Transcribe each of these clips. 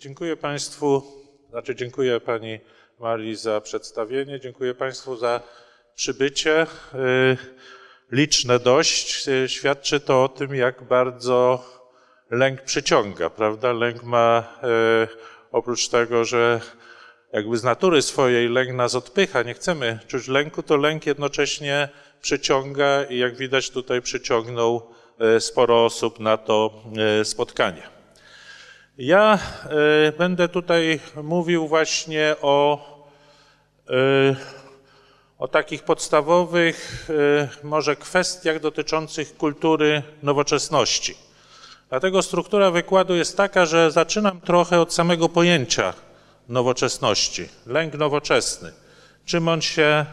Dziękuję Państwu, znaczy dziękuję Pani Marii za przedstawienie, dziękuję Państwu za przybycie. Y, Liczne dość. Y, Świadczy to o tym, jak bardzo lęk przyciąga, prawda? Lęk ma y, oprócz tego, że jakby z natury swojej lęk nas odpycha, nie chcemy czuć lęku, to lęk jednocześnie przyciąga i jak widać tutaj przyciągnął sporo osób na to spotkanie. Ja y, będę tutaj mówił właśnie o, y, o takich podstawowych y, może kwestiach dotyczących kultury nowoczesności. Dlatego struktura wykładu jest taka, że zaczynam trochę od samego pojęcia nowoczesności. Lęk nowoczesny. Czym on się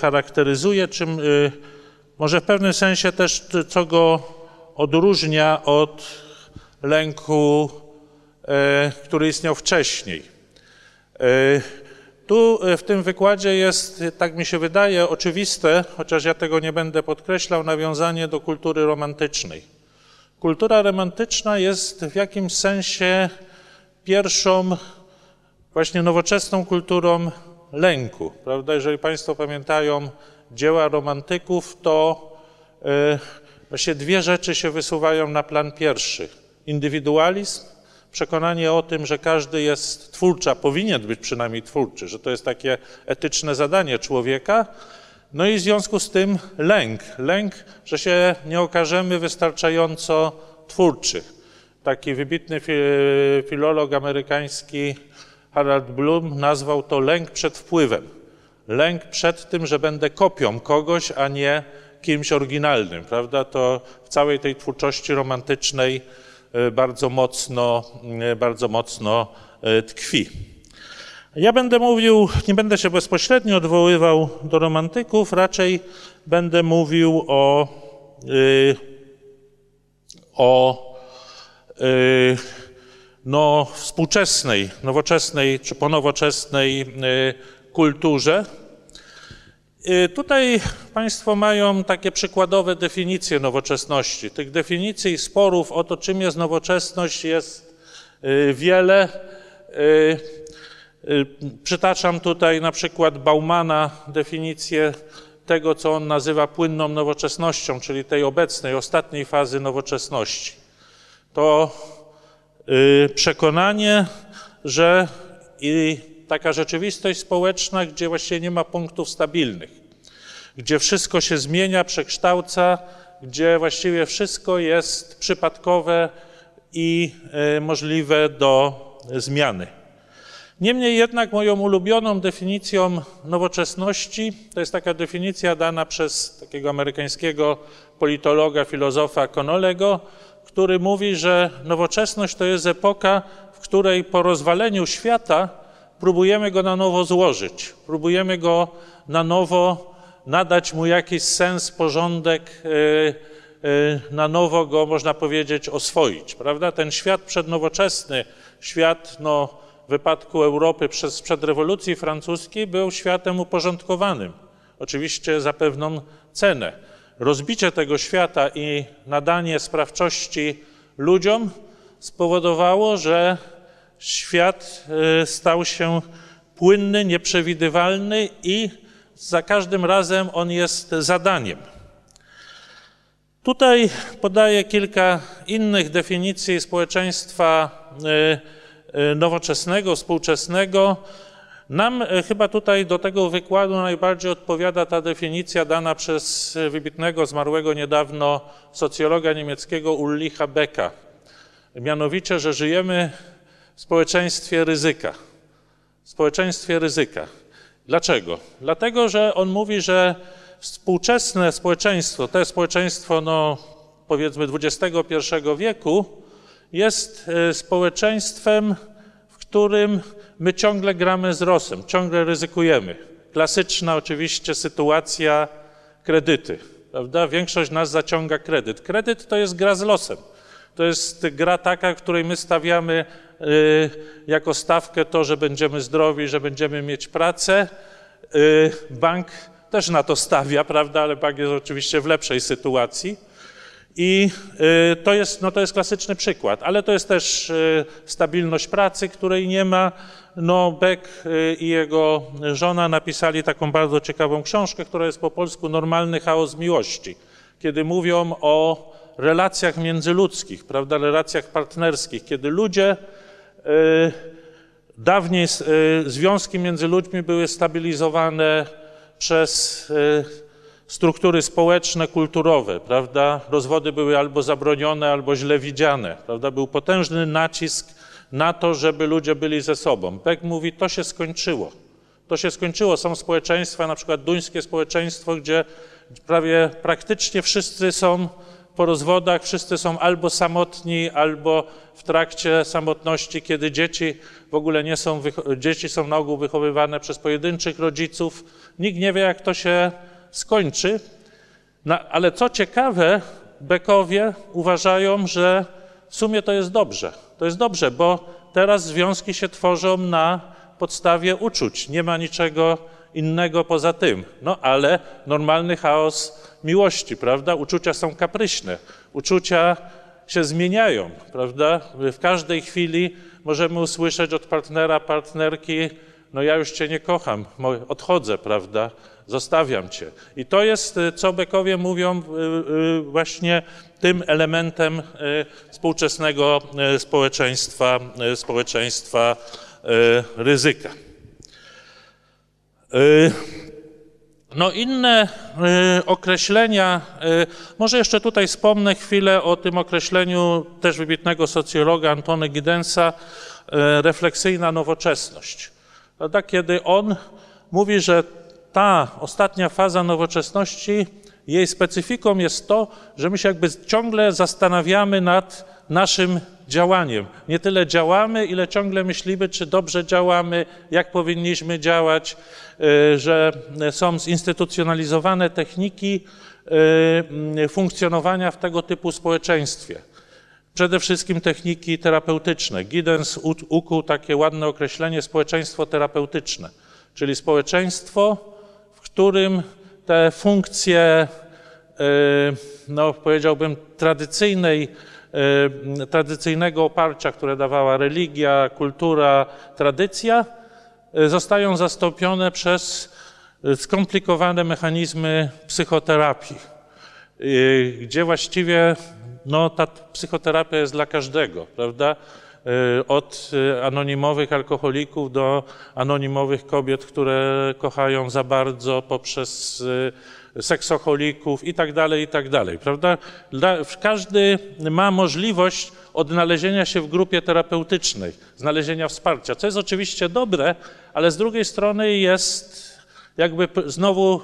charakteryzuje, czym może w pewnym sensie też co go odróżnia od lęku, e, który istniał wcześniej. E, Tu e, w tym wykładzie jest, tak mi się wydaje, oczywiste, chociaż ja tego nie będę podkreślał, nawiązanie do kultury romantycznej. Kultura romantyczna jest w jakimś sensie pierwszą właśnie nowoczesną kulturą lęku, prawda? Jeżeli Państwo pamiętają dzieła romantyków, to e, właśnie dwie rzeczy się wysuwają na plan pierwszy. Indywidualizm, przekonanie o tym, że każdy jest twórczy, a powinien być przynajmniej twórczy, że to jest takie etyczne zadanie człowieka. No i w związku z tym lęk. Lęk, że się nie okażemy wystarczająco twórczy. Taki wybitny fi filolog amerykański Harold Bloom nazwał to lęk przed wpływem. Lęk przed tym, że będę kopią kogoś, a nie kimś oryginalnym, prawda? To w całej tej twórczości romantycznej bardzo mocno, y, bardzo mocno y, tkwi. Ja będę mówił, nie będę się bezpośrednio odwoływał do romantyków, raczej będę mówił o, o no, współczesnej, nowoczesnej czy ponowoczesnej kulturze. Y, Tutaj Państwo mają takie przykładowe definicje nowoczesności. Tych definicji i sporów o to, czym jest nowoczesność, jest y, wiele. Y, Przytaczam tutaj na przykład Baumana definicję tego, co on nazywa płynną nowoczesnością, czyli tej obecnej, ostatniej fazy nowoczesności. To przekonanie, że i taka rzeczywistość społeczna, gdzie właściwie nie ma punktów stabilnych, gdzie wszystko się zmienia, przekształca, gdzie właściwie wszystko jest przypadkowe i y, możliwe do zmiany. Niemniej jednak moją ulubioną definicją nowoczesności to jest taka definicja dana przez takiego amerykańskiego politologa, filozofa Connellego, który mówi, że nowoczesność to jest epoka, w której po rozwaleniu świata próbujemy go na nowo złożyć, próbujemy go na nowo nadać mu jakiś sens, porządek, y, y, na nowo go, można powiedzieć, oswoić. Prawda? Ten świat przednowoczesny, świat no, w wypadku Europy przez, sprzed rewolucji francuskiej był światem uporządkowanym. Oczywiście za pewną cenę. Rozbicie tego świata i nadanie sprawczości ludziom spowodowało, że świat y, stał się płynny, nieprzewidywalny i za każdym razem on jest zadaniem. Tutaj podaję kilka innych definicji społeczeństwa y, y, nowoczesnego, współczesnego. Nam y, chyba tutaj do tego wykładu najbardziej odpowiada ta definicja dana przez wybitnego, zmarłego niedawno socjologa niemieckiego Ulricha Becka. Mianowicie, że żyjemy w społeczeństwie ryzyka. Społeczeństwie ryzyka. Dlaczego? Dlatego, że on mówi, że współczesne społeczeństwo, to społeczeństwo, no, powiedzmy XXI wieku, jest y, społeczeństwem, w którym my ciągle gramy z losem, ciągle ryzykujemy. Klasyczna oczywiście sytuacja kredyty, prawda? Większość nas zaciąga kredyt. Kredyt to jest gra z losem. To jest gra taka, w której my stawiamy jako stawkę to, że będziemy zdrowi, że będziemy mieć pracę. Y, bank też na to stawia, prawda, ale bank jest oczywiście w lepszej sytuacji. I y, to jest, no to jest klasyczny przykład, ale to jest też y, stabilność pracy, której nie ma. No, Beck y, i jego żona napisali taką bardzo ciekawą książkę, która jest po polsku Normalny chaos miłości, kiedy mówią o relacjach międzyludzkich, prawda, relacjach partnerskich, kiedy ludzie dawniej związki między ludźmi były stabilizowane przez struktury społeczne, kulturowe, prawda? Rozwody były albo zabronione, albo źle widziane, prawda? Był potężny nacisk na to, żeby ludzie byli ze sobą. Beck mówi, to się skończyło. To się skończyło. Są społeczeństwa, na przykład duńskie społeczeństwo, gdzie prawie praktycznie wszyscy są po rozwodach, wszyscy są albo samotni, albo w trakcie samotności, kiedy dzieci w ogóle nie są, dzieci są na ogół wychowywane przez pojedynczych rodziców. Nikt nie wie, jak to się skończy. No, ale co ciekawe, Bekowie uważają, że w sumie to jest dobrze. To jest dobrze, bo teraz związki się tworzą na podstawie uczuć. Nie ma niczego innego poza tym. No ale normalny chaos miłości, prawda? Uczucia są kapryśne. Uczucia się zmieniają, prawda? W każdej chwili możemy usłyszeć od partnera, partnerki, no ja już cię nie kocham, odchodzę, prawda? zostawiam cię. I to jest, y, co Bekowie mówią, y, y, właśnie tym elementem współczesnego społeczeństwa, społeczeństwa ryzyka. No inne określenia, może jeszcze tutaj wspomnę chwilę o tym określeniu też wybitnego socjologa Antony Gidensa, refleksyjna nowoczesność. Prawda? Kiedy on mówi, że ta ostatnia faza nowoczesności, jej specyfiką jest to, że my się jakby ciągle zastanawiamy nad naszym działaniem. Nie tyle działamy, ile ciągle myślimy, czy dobrze działamy, jak powinniśmy działać, y, że są zinstytucjonalizowane techniki y, funkcjonowania w tego typu społeczeństwie. Przede wszystkim techniki terapeutyczne. Giddens ukuł takie ładne określenie społeczeństwo terapeutyczne, czyli społeczeństwo, którym te funkcje, y, no powiedziałbym, tradycyjnej, y, tradycyjnego oparcia, które dawała religia, kultura, tradycja, y, zostają zastąpione przez skomplikowane mechanizmy psychoterapii, gdzie właściwie no, ta psychoterapia jest dla każdego, prawda? Od anonimowych alkoholików do anonimowych kobiet, które kochają za bardzo, poprzez seksoholików i tak dalej, i tak dalej, prawda? Każdy ma możliwość odnalezienia się w grupie terapeutycznej, znalezienia wsparcia, co jest oczywiście dobre, ale z drugiej strony jest jakby znowu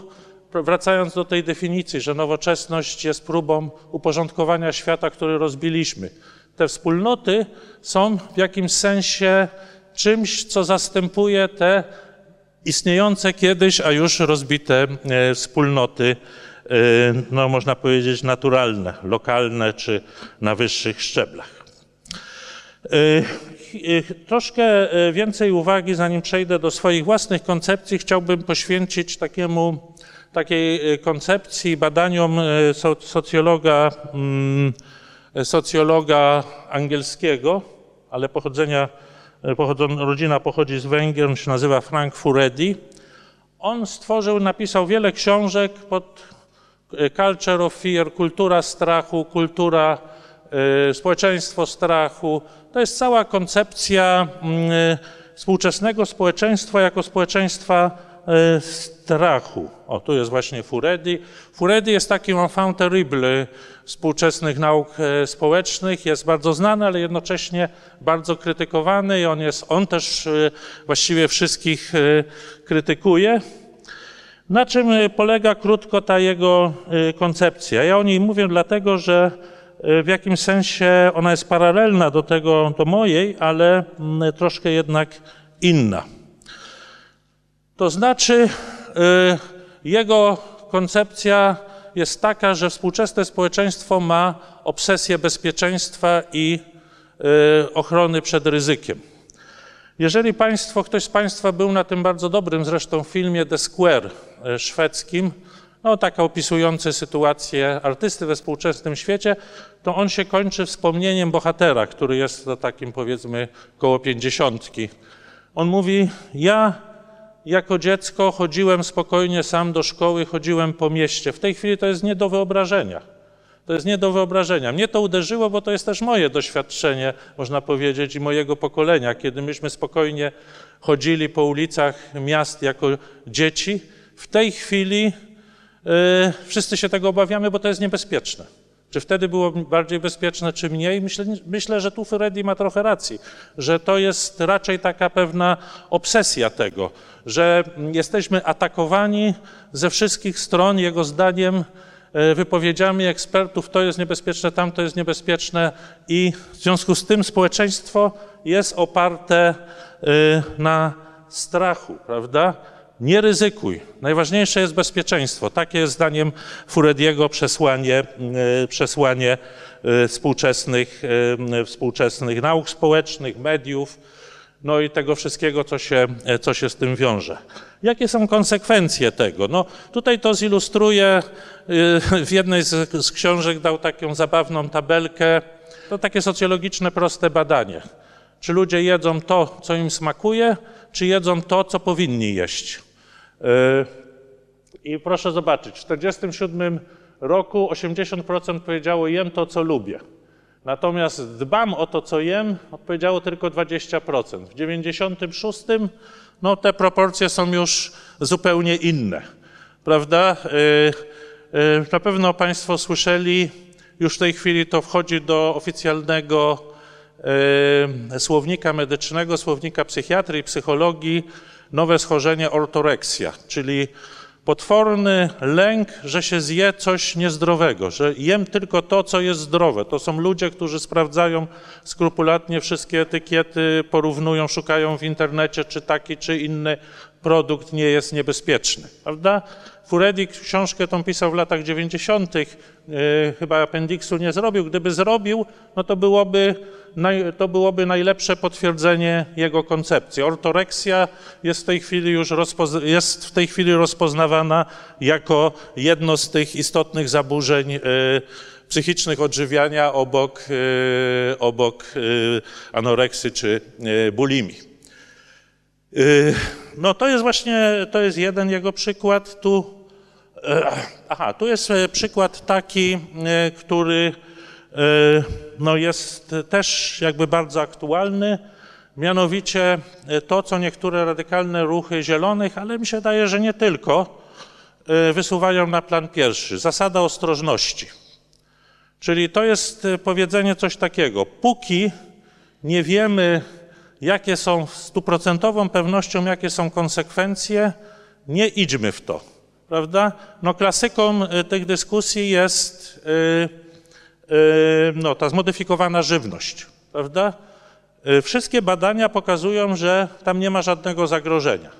wracając do tej definicji, że nowoczesność jest próbą uporządkowania świata, który rozbiliśmy te wspólnoty są w jakimś sensie czymś, co zastępuje te istniejące kiedyś, a już rozbite e, wspólnoty, e, no można powiedzieć naturalne, lokalne czy na wyższych szczeblach. E, troszkę więcej uwagi, zanim przejdę do swoich własnych koncepcji, chciałbym poświęcić takiemu, takiej koncepcji, badaniom socjologa mm, socjologa angielskiego, ale pochodzenia, pochodzą, rodzina pochodzi z Węgier, on się nazywa Frank Furedi. On stworzył, napisał wiele książek pod e, Culture of Fear, kultura strachu, kultura, y, społeczeństwo strachu. To jest cała koncepcja y, współczesnego społeczeństwa jako społeczeństwa strachu. O, tu jest właśnie Furedi. Furedi jest takim enfant terrible współczesnych nauk e, społecznych. Jest bardzo znany, ale jednocześnie bardzo krytykowany i on, jest, on też e, właściwie wszystkich e, krytykuje. Na czym polega krótko ta jego koncepcja? Ja o niej mówię dlatego, że w jakimś sensie ona jest paralelna do tego, do mojej, ale mm, troszkę jednak inna. To znaczy, jego koncepcja jest taka, że współczesne społeczeństwo ma obsesję bezpieczeństwa i y, ochrony przed ryzykiem. Jeżeli państwo, ktoś z Państwa był na tym bardzo dobrym zresztą filmie The Square y, szwedzkim, no taka opisujący sytuację artysty we współczesnym świecie, to on się kończy wspomnieniem bohatera, który jest to takim powiedzmy koło pięćdziesiątki. On mówi, ja jako dziecko chodziłem spokojnie sam do szkoły, chodziłem po mieście. W tej chwili to jest nie do wyobrażenia. To jest nie do wyobrażenia. Mnie to uderzyło, bo to jest też moje doświadczenie, można powiedzieć, i mojego pokolenia, kiedy myśmy spokojnie chodzili po ulicach miast jako dzieci. W tej chwili yy, wszyscy się tego obawiamy, bo to jest niebezpieczne. Czy wtedy było bardziej bezpieczne, czy mniej? Myślę, myślę, że tu Freddy ma trochę racji, że to jest raczej taka pewna obsesja tego, że jesteśmy atakowani ze wszystkich stron, jego zdaniem, e, wypowiedziami ekspertów, to jest niebezpieczne, tamto jest niebezpieczne i w związku z tym społeczeństwo jest oparte e, na strachu, prawda? Nie ryzykuj. Najważniejsze jest bezpieczeństwo. Takie jest zdaniem Furediego przesłanie, e, przesłanie e, współczesnych, e, współczesnych nauk społecznych, mediów, no i tego wszystkiego, co się, co się z tym wiąże. Jakie są konsekwencje tego? No, tutaj to zilustruję. W jednej z, z książek dał taką zabawną tabelkę. To takie socjologiczne, proste badanie. Czy ludzie jedzą to, co im smakuje, czy jedzą to, co powinni jeść? E, I proszę zobaczyć, w 1947 roku 80% powiedziało jem to, co lubię. Natomiast dbam o to, co jem, odpowiedziało tylko 20%. W 1996 no, te proporcje są już zupełnie inne. Prawda? E, e, na pewno Państwo słyszeli, już w tej chwili to wchodzi do oficjalnego słownika medycznego, słownika psychiatrii i psychologii, nowe schorzenie ortoreksja, czyli potworny lęk, że się zje coś niezdrowego, że jem tylko to, co jest zdrowe. To są ludzie, którzy sprawdzają skrupulatnie wszystkie etykiety, porównują, szukają w internecie, czy taki, czy inny produkt nie jest niebezpieczny, prawda? Furedik książkę tą pisał w latach 90., yy, chyba appendiksu nie zrobił. Gdyby zrobił, no to byłoby, naj, to byłoby najlepsze potwierdzenie jego koncepcji. Ortoreksja jest w tej chwili już jest w tej chwili rozpoznawana jako jedno z tych istotnych zaburzeń yy, psychicznych odżywiania obok, yy, obok anoreksy czy bulimii. No to jest właśnie, to jest jeden jego przykład. Tu, e, aha, tu jest e, przykład taki, e, który no jest też jakby bardzo aktualny, mianowicie to, co niektóre radykalne ruchy zielonych, ale mi się daje, że nie tylko, wysuwają na plan pierwszy. Zasada ostrożności. Czyli to jest powiedzenie coś takiego. Póki nie wiemy, jakie są stuprocentową pewnością, jakie są konsekwencje, nie idźmy w to. Prawda? No klasyką y, tych dyskusji jest yy, yy, no, ta zmodyfikowana żywność. Prawda? Yy, wszystkie badania pokazują, że tam nie ma żadnego zagrożenia.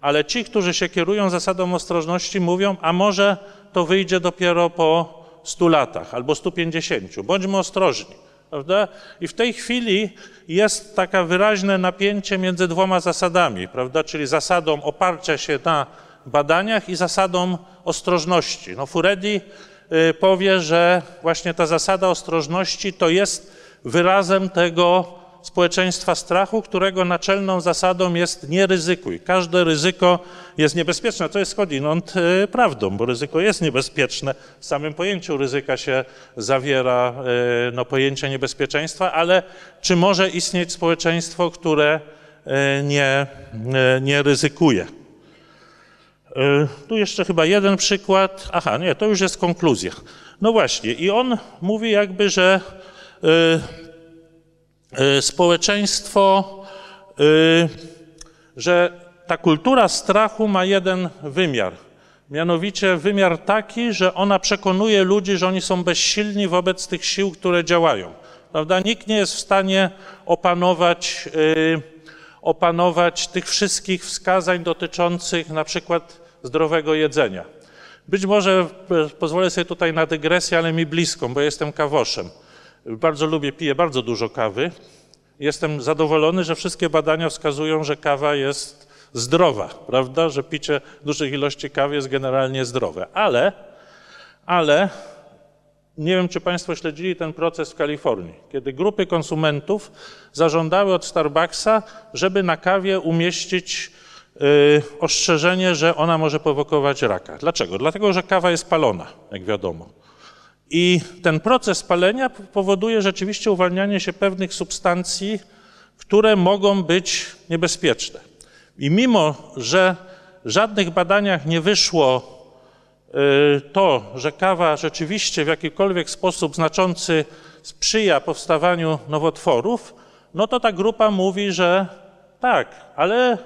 Ale ci, którzy się kierują zasadą ostrożności, mówią, a może to wyjdzie dopiero po 100 latach albo 150. Bądźmy ostrożni. Prawda? I w tej chwili jest takie wyraźne napięcie między dwoma zasadami, prawda? czyli zasadą oparcia się na badaniach i zasadą ostrożności. No Furedi y, powie, że właśnie ta zasada ostrożności to jest wyrazem tego społeczeństwa strachu, którego naczelną zasadą jest nie ryzykuj. Każde ryzyko jest niebezpieczne. To jest skądinąd y, prawdą, bo ryzyko jest niebezpieczne. W samym pojęciu ryzyka się zawiera y, no, pojęcie niebezpieczeństwa, ale czy może istnieć społeczeństwo, które y, nie, nie ryzykuje? Tu jeszcze chyba jeden przykład. Aha, nie, to już jest konkluzja. No właśnie, i on mówi jakby, że społeczeństwo, y, że ta kultura strachu ma jeden wymiar. Mianowicie wymiar taki, że ona przekonuje ludzi, że oni są bezsilni wobec tych sił, które działają. Prawda? Nikt nie jest w stanie opanować, yy, opanować tych wszystkich wskazań dotyczących na przykład zdrowego jedzenia. Być może pozwolę sobie tutaj na dygresję, ale mi bliską, bo jestem kawoszem. Bardzo lubię, piję bardzo dużo kawy. Jestem zadowolony, że wszystkie badania wskazują, że kawa jest zdrowa, prawda? Że picie dużych ilości kawy jest generalnie zdrowe. Ale, ale nie wiem, czy Państwo śledzili ten proces w Kalifornii, kiedy grupy konsumentów zażądały od Starbucksa, żeby na kawie umieścić y, ostrzeżenie, że ona może prowokować raka. Dlaczego? Dlatego, że kawa jest palona, jak wiadomo. I ten proces palenia powoduje rzeczywiście uwalnianie się pewnych substancji, które mogą być niebezpieczne. I mimo, że w żadnych badaniach nie wyszło y, to, że kawa rzeczywiście w jakikolwiek sposób znaczący sprzyja powstawaniu nowotworów, no to ta grupa mówi, że tak, ale,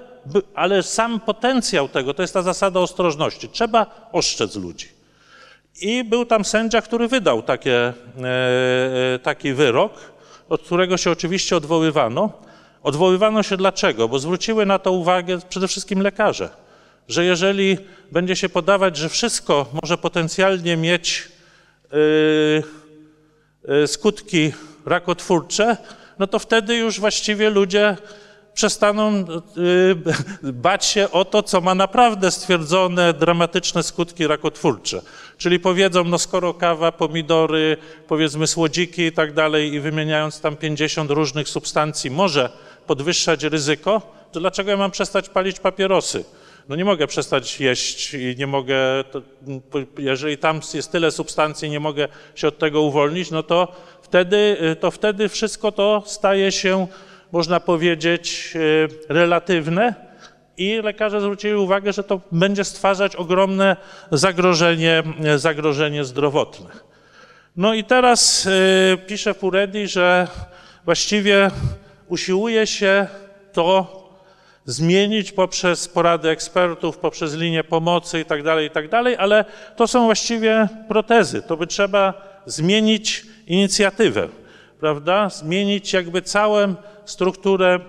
ale sam potencjał tego to jest ta zasada ostrożności. Trzeba oszczędzać ludzi. I był tam sędzia, który wydał takie, e, e, taki wyrok, od którego się oczywiście odwoływano. Odwoływano się dlaczego? Bo zwróciły na to uwagę przede wszystkim lekarze, że jeżeli będzie się podawać, że wszystko może potencjalnie mieć e, skutki rakotwórcze, no to wtedy już właściwie ludzie przestaną bać się o to, co ma naprawdę stwierdzone dramatyczne skutki rakotwórcze. Czyli powiedzą, no skoro kawa, pomidory, powiedzmy słodziki i tak dalej, i wymieniając tam 50 różnych substancji może podwyższać ryzyko, to dlaczego ja mam przestać palić papierosy? No nie mogę przestać jeść i nie mogę, to, jeżeli tam jest tyle substancji, nie mogę się od tego uwolnić, no to wtedy, to wtedy wszystko to staje się, można powiedzieć, e, relatywne i lekarze zwrócili uwagę, że to będzie stwarzać ogromne zagrożenie, zagrożenie zdrowotne. No i teraz y, pisze Furedi, że właściwie usiłuje się to zmienić poprzez porady ekspertów, poprzez linię pomocy i tak dalej, i tak dalej, ale to są właściwie protezy. To by trzeba zmienić inicjatywę, prawda? Zmienić jakby całą strukturę,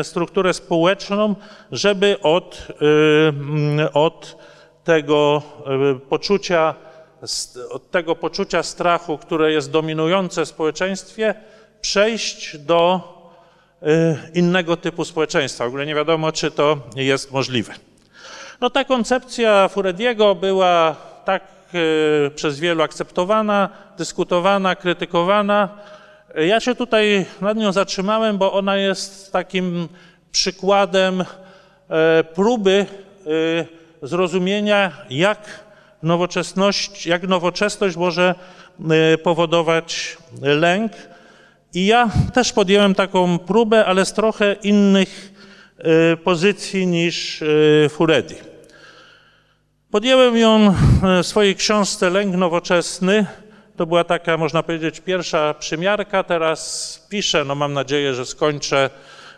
e, strukturę społeczną, żeby od, e, od tego e, poczucia, od tego poczucia strachu, które jest dominujące w społeczeństwie, przejść do innego typu społeczeństwa. W ogóle nie wiadomo, czy to jest możliwe. No ta koncepcja Furediego była tak przez wielu akceptowana, dyskutowana, krytykowana. Ja się tutaj nad nią zatrzymałem, bo ona jest takim przykładem e, próby e, zrozumienia, jak nowoczesność, jak nowoczesność może e, powodować lęk. I ja też podjąłem taką próbę, ale z trochę innych pozycji niż Furedi. Podjąłem ją w swojej książce Lęk Nowoczesny, to była taka, można powiedzieć, pierwsza przymiarka. Teraz piszę, no mam nadzieję, że skończę,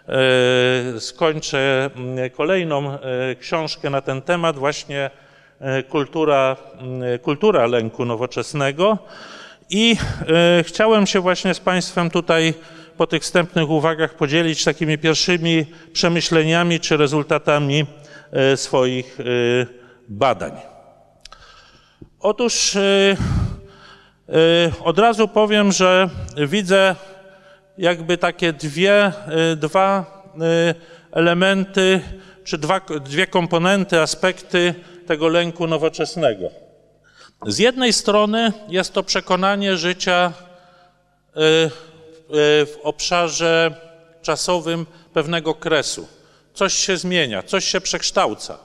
e, skończę mm, kolejną e, książkę na ten temat, właśnie e, kultura, mm, kultura lęku nowoczesnego. I chciałem się właśnie z Państwem tutaj po tych wstępnych uwagach podzielić takimi pierwszymi przemyśleniami czy rezultatami swoich badań. Otóż od razu powiem, że widzę jakby takie dwie, y, dwa y, elementy, czy dwa, dwie komponenty, aspekty tego lęku nowoczesnego. Z jednej strony jest to przekonanie życia w obszarze czasowym pewnego kresu. Coś się zmienia, coś się przekształca.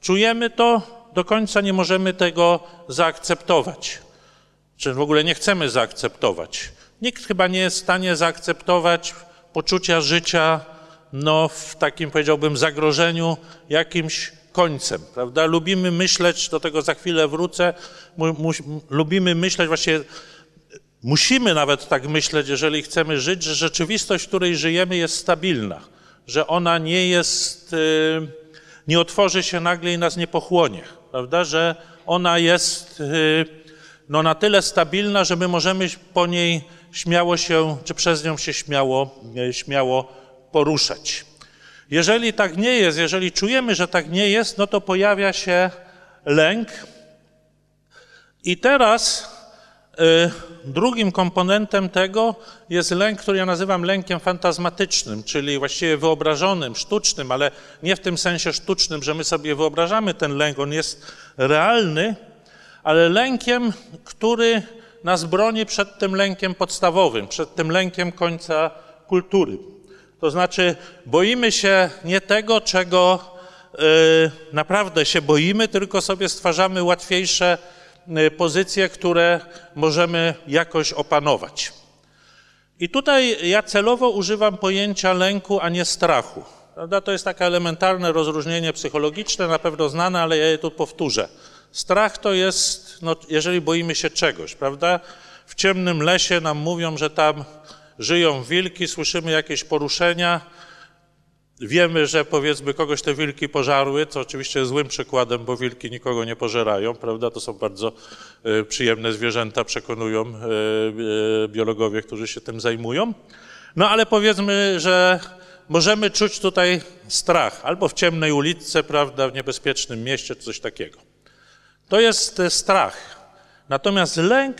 Czujemy to, do końca nie możemy tego zaakceptować czy w ogóle nie chcemy zaakceptować. Nikt chyba nie jest w stanie zaakceptować poczucia życia no, w takim, powiedziałbym, zagrożeniu jakimś końcem, prawda? Lubimy myśleć, do tego za chwilę wrócę, mu, mu, lubimy myśleć, właśnie musimy nawet tak myśleć, jeżeli chcemy żyć, że rzeczywistość, w której żyjemy jest stabilna, że ona nie jest, y, nie otworzy się nagle i nas nie pochłonie, prawda? Że ona jest y, no na tyle stabilna, że my możemy po niej śmiało się, czy przez nią się śmiało, e, śmiało poruszać. Jeżeli tak nie jest, jeżeli czujemy, że tak nie jest, no to pojawia się lęk. I teraz Drugim komponentem tego jest lęk, który ja nazywam lękiem fantazmatycznym, czyli właściwie wyobrażonym, sztucznym, ale nie w tym sensie sztucznym, że my sobie wyobrażamy ten lęk, on jest realny, ale lękiem, który nas broni przed tym lękiem podstawowym, przed tym lękiem końca kultury. To znaczy, boimy się nie tego, czego yy, naprawdę się boimy, tylko sobie stwarzamy łatwiejsze yy, pozycje, które możemy jakoś opanować. I tutaj ja celowo używam pojęcia lęku, a nie strachu. Prawda? To jest takie elementarne rozróżnienie psychologiczne, na pewno znane, ale ja je tu powtórzę. Strach to jest, no, jeżeli boimy się czegoś, prawda? W ciemnym lesie nam mówią, że tam żyją wilki, słyszymy jakieś poruszenia, wiemy, że powiedzmy kogoś te wilki pożarły, co oczywiście jest złym przykładem, bo wilki nikogo nie pożerają, prawda? To są bardzo y, przyjemne zwierzęta, przekonują y, y, biologowie, którzy się tym zajmują. No ale powiedzmy, że możemy czuć tutaj strach, albo w ciemnej uliczce, prawda, w niebezpiecznym mieście, czy coś takiego. To jest strach. Natomiast lęk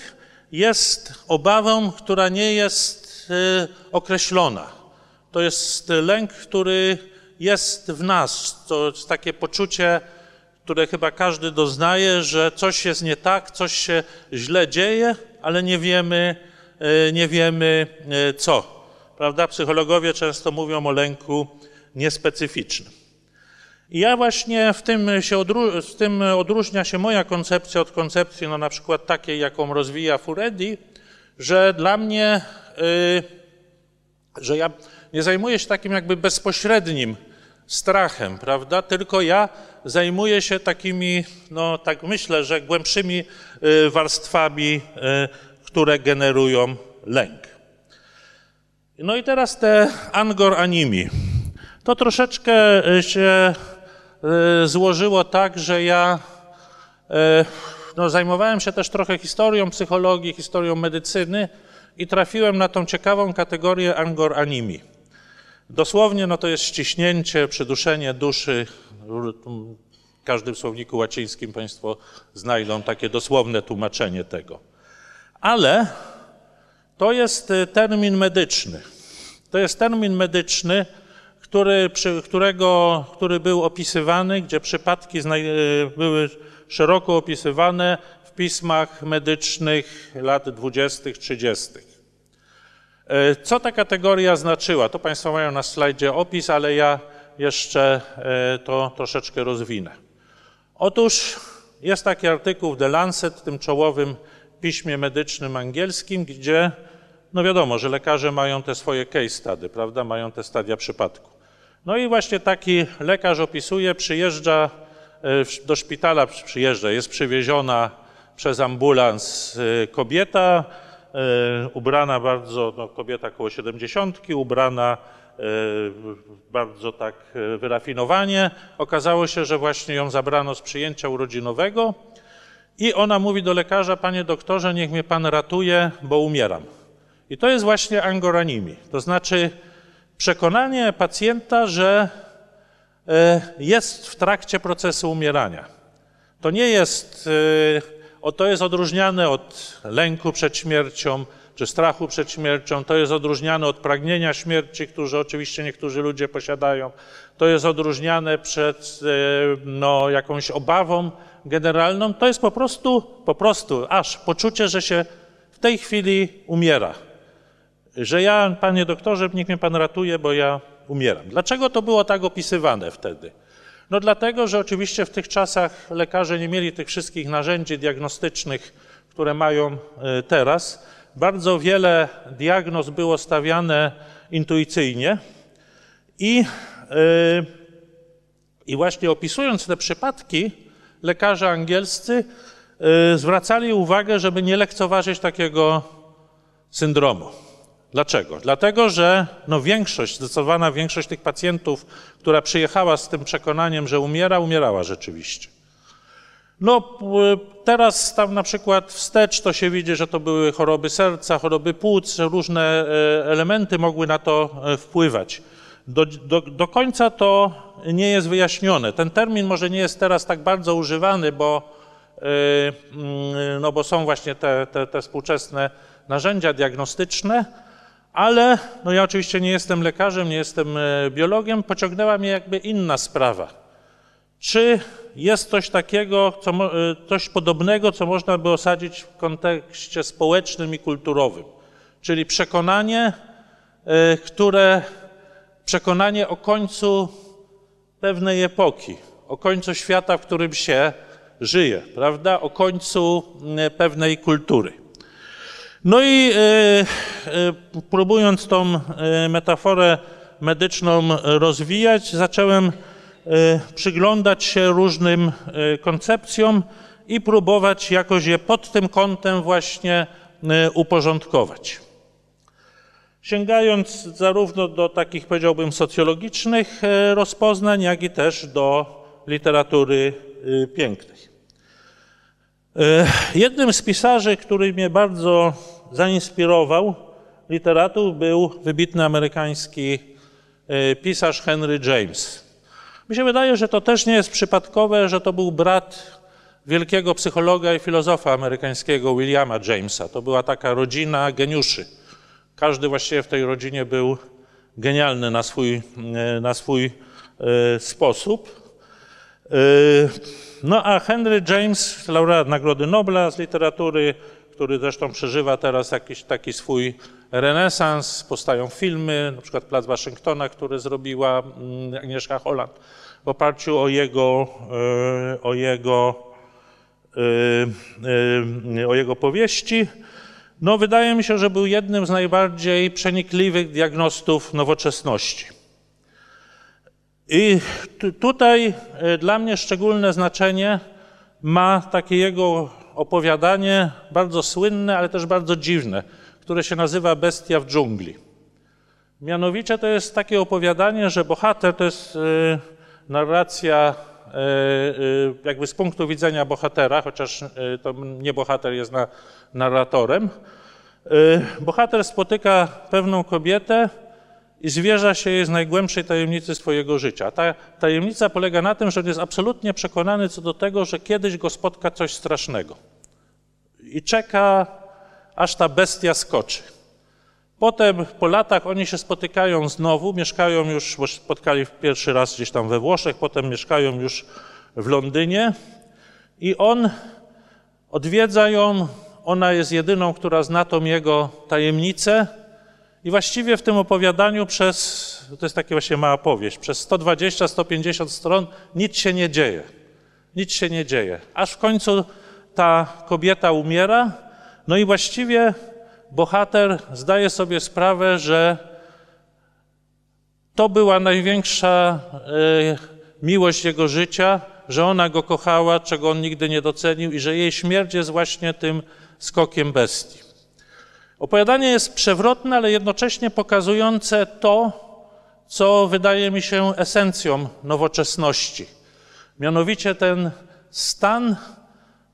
jest obawą, która nie jest Y, określona. To jest lęk, który jest w nas. To jest takie poczucie, które chyba każdy doznaje, że coś jest nie tak, coś się źle dzieje, ale nie wiemy, y, nie wiemy co. Prawda? Psychologowie często mówią o lęku niespecyficznym. I ja właśnie w tym, się w tym odróżnia się moja koncepcja od koncepcji no na przykład takiej, jaką rozwija Furedi, że dla mnie Y, że ja nie zajmuję się takim jakby bezpośrednim strachem, prawda? Tylko ja zajmuję się takimi, no tak myślę, że głębszymi y, warstwami, y, które generują lęk. No i teraz te angor animi. To troszeczkę się złożyło tak, że ja no, zajmowałem się też trochę historią psychologii, historią medycyny, i trafiłem na tą ciekawą kategorię angor animi. Dosłownie no to jest ściśnięcie, przyduszenie duszy. W każdym słowniku łacińskim Państwo znajdą takie dosłowne tłumaczenie tego. Ale to jest y, termin medyczny. To jest termin medyczny, który, przy, którego, który był opisywany, gdzie przypadki y, były szeroko opisywane w pismach medycznych lat 20., 30. E, co ta kategoria znaczyła? To Państwo mają na slajdzie opis, ale ja jeszcze e, to troszeczkę rozwinę. Otóż jest taki artykuł w The Lancet, tym czołowym piśmie medycznym angielskim, gdzie no wiadomo, że lekarze mają te swoje case study, prawda, mają te stadia przypadku. No i właśnie taki lekarz opisuje, przyjeżdża e, do szpitala, przyjeżdża, jest przywieziona przez ambulans kobieta, E, ubrana bardzo, no kobieta koło siedemdziesiątki, ubrana e, bardzo tak e, wyrafinowanie. Okazało się, że właśnie ją zabrano z przyjęcia urodzinowego i ona mówi do lekarza, panie doktorze, niech mnie pan ratuje, bo umieram. I to jest właśnie angoranimi, to znaczy przekonanie pacjenta, że jest w trakcie procesu umierania. To nie jest to jest odróżniane od lęku przed śmiercią, czy strachu przed śmiercią, to jest odróżniane od pragnienia śmierci, którzy oczywiście niektórzy ludzie posiadają, to jest odróżniane przed e, no, jakąś obawą generalną, to jest po prostu, po prostu aż poczucie, że się w tej chwili umiera. Że ja, panie doktorze, niech mnie pan ratuje, bo ja umieram. Dlaczego to było tak opisywane wtedy? No dlatego, że oczywiście w tych czasach lekarze nie mieli tych wszystkich narzędzi diagnostycznych, które mają e, teraz. Bardzo wiele diagnoz było stawiane intuicyjnie i, e, i właśnie opisując te przypadki, lekarze angielscy e, zwracali uwagę, żeby nie lekceważyć takiego syndromu. Dlaczego? Dlatego, że no większość, zdecydowana większość tych pacjentów, która przyjechała z tym przekonaniem, że umiera, umierała rzeczywiście. No, teraz tam na przykład wstecz to się widzi, że to były choroby serca, choroby płuc, różne e, elementy mogły na to e, wpływać. Do, do, do końca to nie jest wyjaśnione. Ten termin może nie jest teraz tak bardzo używany, bo mm, no bo są właśnie te, te, te współczesne narzędzia diagnostyczne, ale no ja oczywiście nie jestem lekarzem, nie jestem e, biologiem, pociągnęła mnie jakby inna sprawa. Czy jest coś takiego, co, e, coś podobnego, co można by osadzić w kontekście społecznym i kulturowym? Czyli przekonanie, e, które, przekonanie o końcu pewnej epoki, o końcu świata, w którym się żyje, prawda? O końcu pewnej kultury. No i e, e, próbując tą e, metaforę medyczną rozwijać, zacząłem przyglądać się różnym koncepcjom i próbować jakoś je pod tym kątem właśnie uporządkować. Sięgając zarówno do takich, powiedziałbym, socjologicznych rozpoznań, jak i też do literatury pięknej. E, jednym z pisarzy, który mnie bardzo zainspirował, literatów, był wybitny amerykański e, pisarz Henry James. Mi się wydaje, że to też nie jest przypadkowe, że to był brat wielkiego psychologa i filozofa amerykańskiego Williama Jamesa. To była taka rodzina geniuszy. Każdy właściwie w tej rodzinie był genialny na swój, e, na swój sposób. No a Henry James, laureat Nagrody Nobla z literatury, który zresztą przeżywa teraz jakiś taki swój renesans, powstają filmy, na przykład Plac Waszyngtona, który zrobiła mm, Agnieszka Holland w oparciu o jego, e, o jego, e, o jego powieści. No, wydaje mi się, że był jednym z najbardziej przenikliwych diagnostów nowoczesności. I tutaj e, dla mnie szczególne znaczenie ma takie jego opowiadanie, bardzo słynne, ale też bardzo dziwne, które się nazywa Bestia w dżungli. Mianowicie to jest takie opowiadanie, że bohater to jest e, narracja e, jakby z punktu widzenia bohatera, chociaż to nie bohater jest narratorem. Bohater spotyka pewną kobietę, i zwierza się jej z najgłębszej tajemnicy swojego życia. Ta tajemnica polega na tym, że on jest absolutnie przekonany co do tego, że kiedyś go spotka coś strasznego. I czeka, aż ta bestia skoczy. Potem po latach oni się spotykają znowu, mieszkają już, bo spotkali pierwszy raz gdzieś tam we Włoszech, potem mieszkają już w Londynie i on odwiedza ją, ona jest jedyną, która zna tą jego tajemnicę i właściwie w tym opowiadaniu przez, to jest taka właśnie mała powieść, przez 120-150 stron nic się nie dzieje. Nic się nie dzieje. Aż w końcu ta kobieta umiera, no i właściwie bohater zdaje sobie sprawę, że to była największa y, miłość jego życia, że ona go kochała, czego on nigdy nie docenił i że jej śmierć jest właśnie tym skokiem bestii. Opowiadanie jest przewrotne, ale jednocześnie pokazujące to, co wydaje mi się esencją nowoczesności. Mianowicie ten stan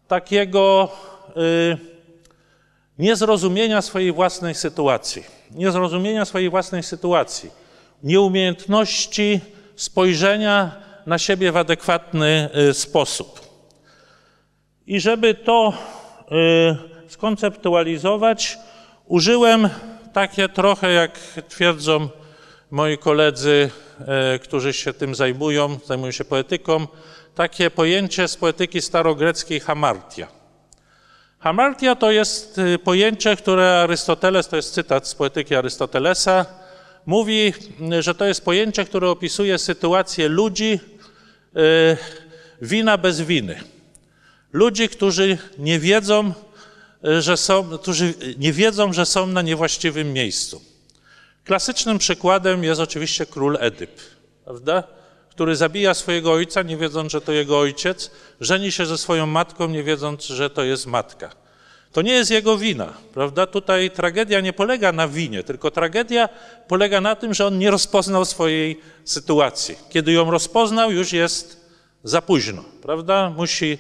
takiego y, niezrozumienia swojej własnej sytuacji. Niezrozumienia swojej własnej sytuacji. Nieumiejętności spojrzenia na siebie w adekwatny y, sposób. I żeby to y, skonceptualizować, Użyłem takie trochę, jak twierdzą moi koledzy, e, którzy się tym zajmują, zajmują się poetyką, takie pojęcie z poetyki starogreckiej hamartia. Hamartia to jest e, pojęcie, które Arystoteles, to jest cytat z poetyki Arystotelesa, mówi, że to jest pojęcie, które opisuje sytuację ludzi e, wina bez winy. Ludzi, którzy nie wiedzą, że są, którzy nie wiedzą, że są na niewłaściwym miejscu. Klasycznym przykładem jest oczywiście król Edyp, prawda? który zabija swojego ojca, nie wiedząc, że to jego ojciec, żeni się ze swoją matką, nie wiedząc, że to jest matka. To nie jest jego wina, prawda? Tutaj tragedia nie polega na winie, tylko tragedia polega na tym, że on nie rozpoznał swojej sytuacji. Kiedy ją rozpoznał, już jest za późno, prawda? Musi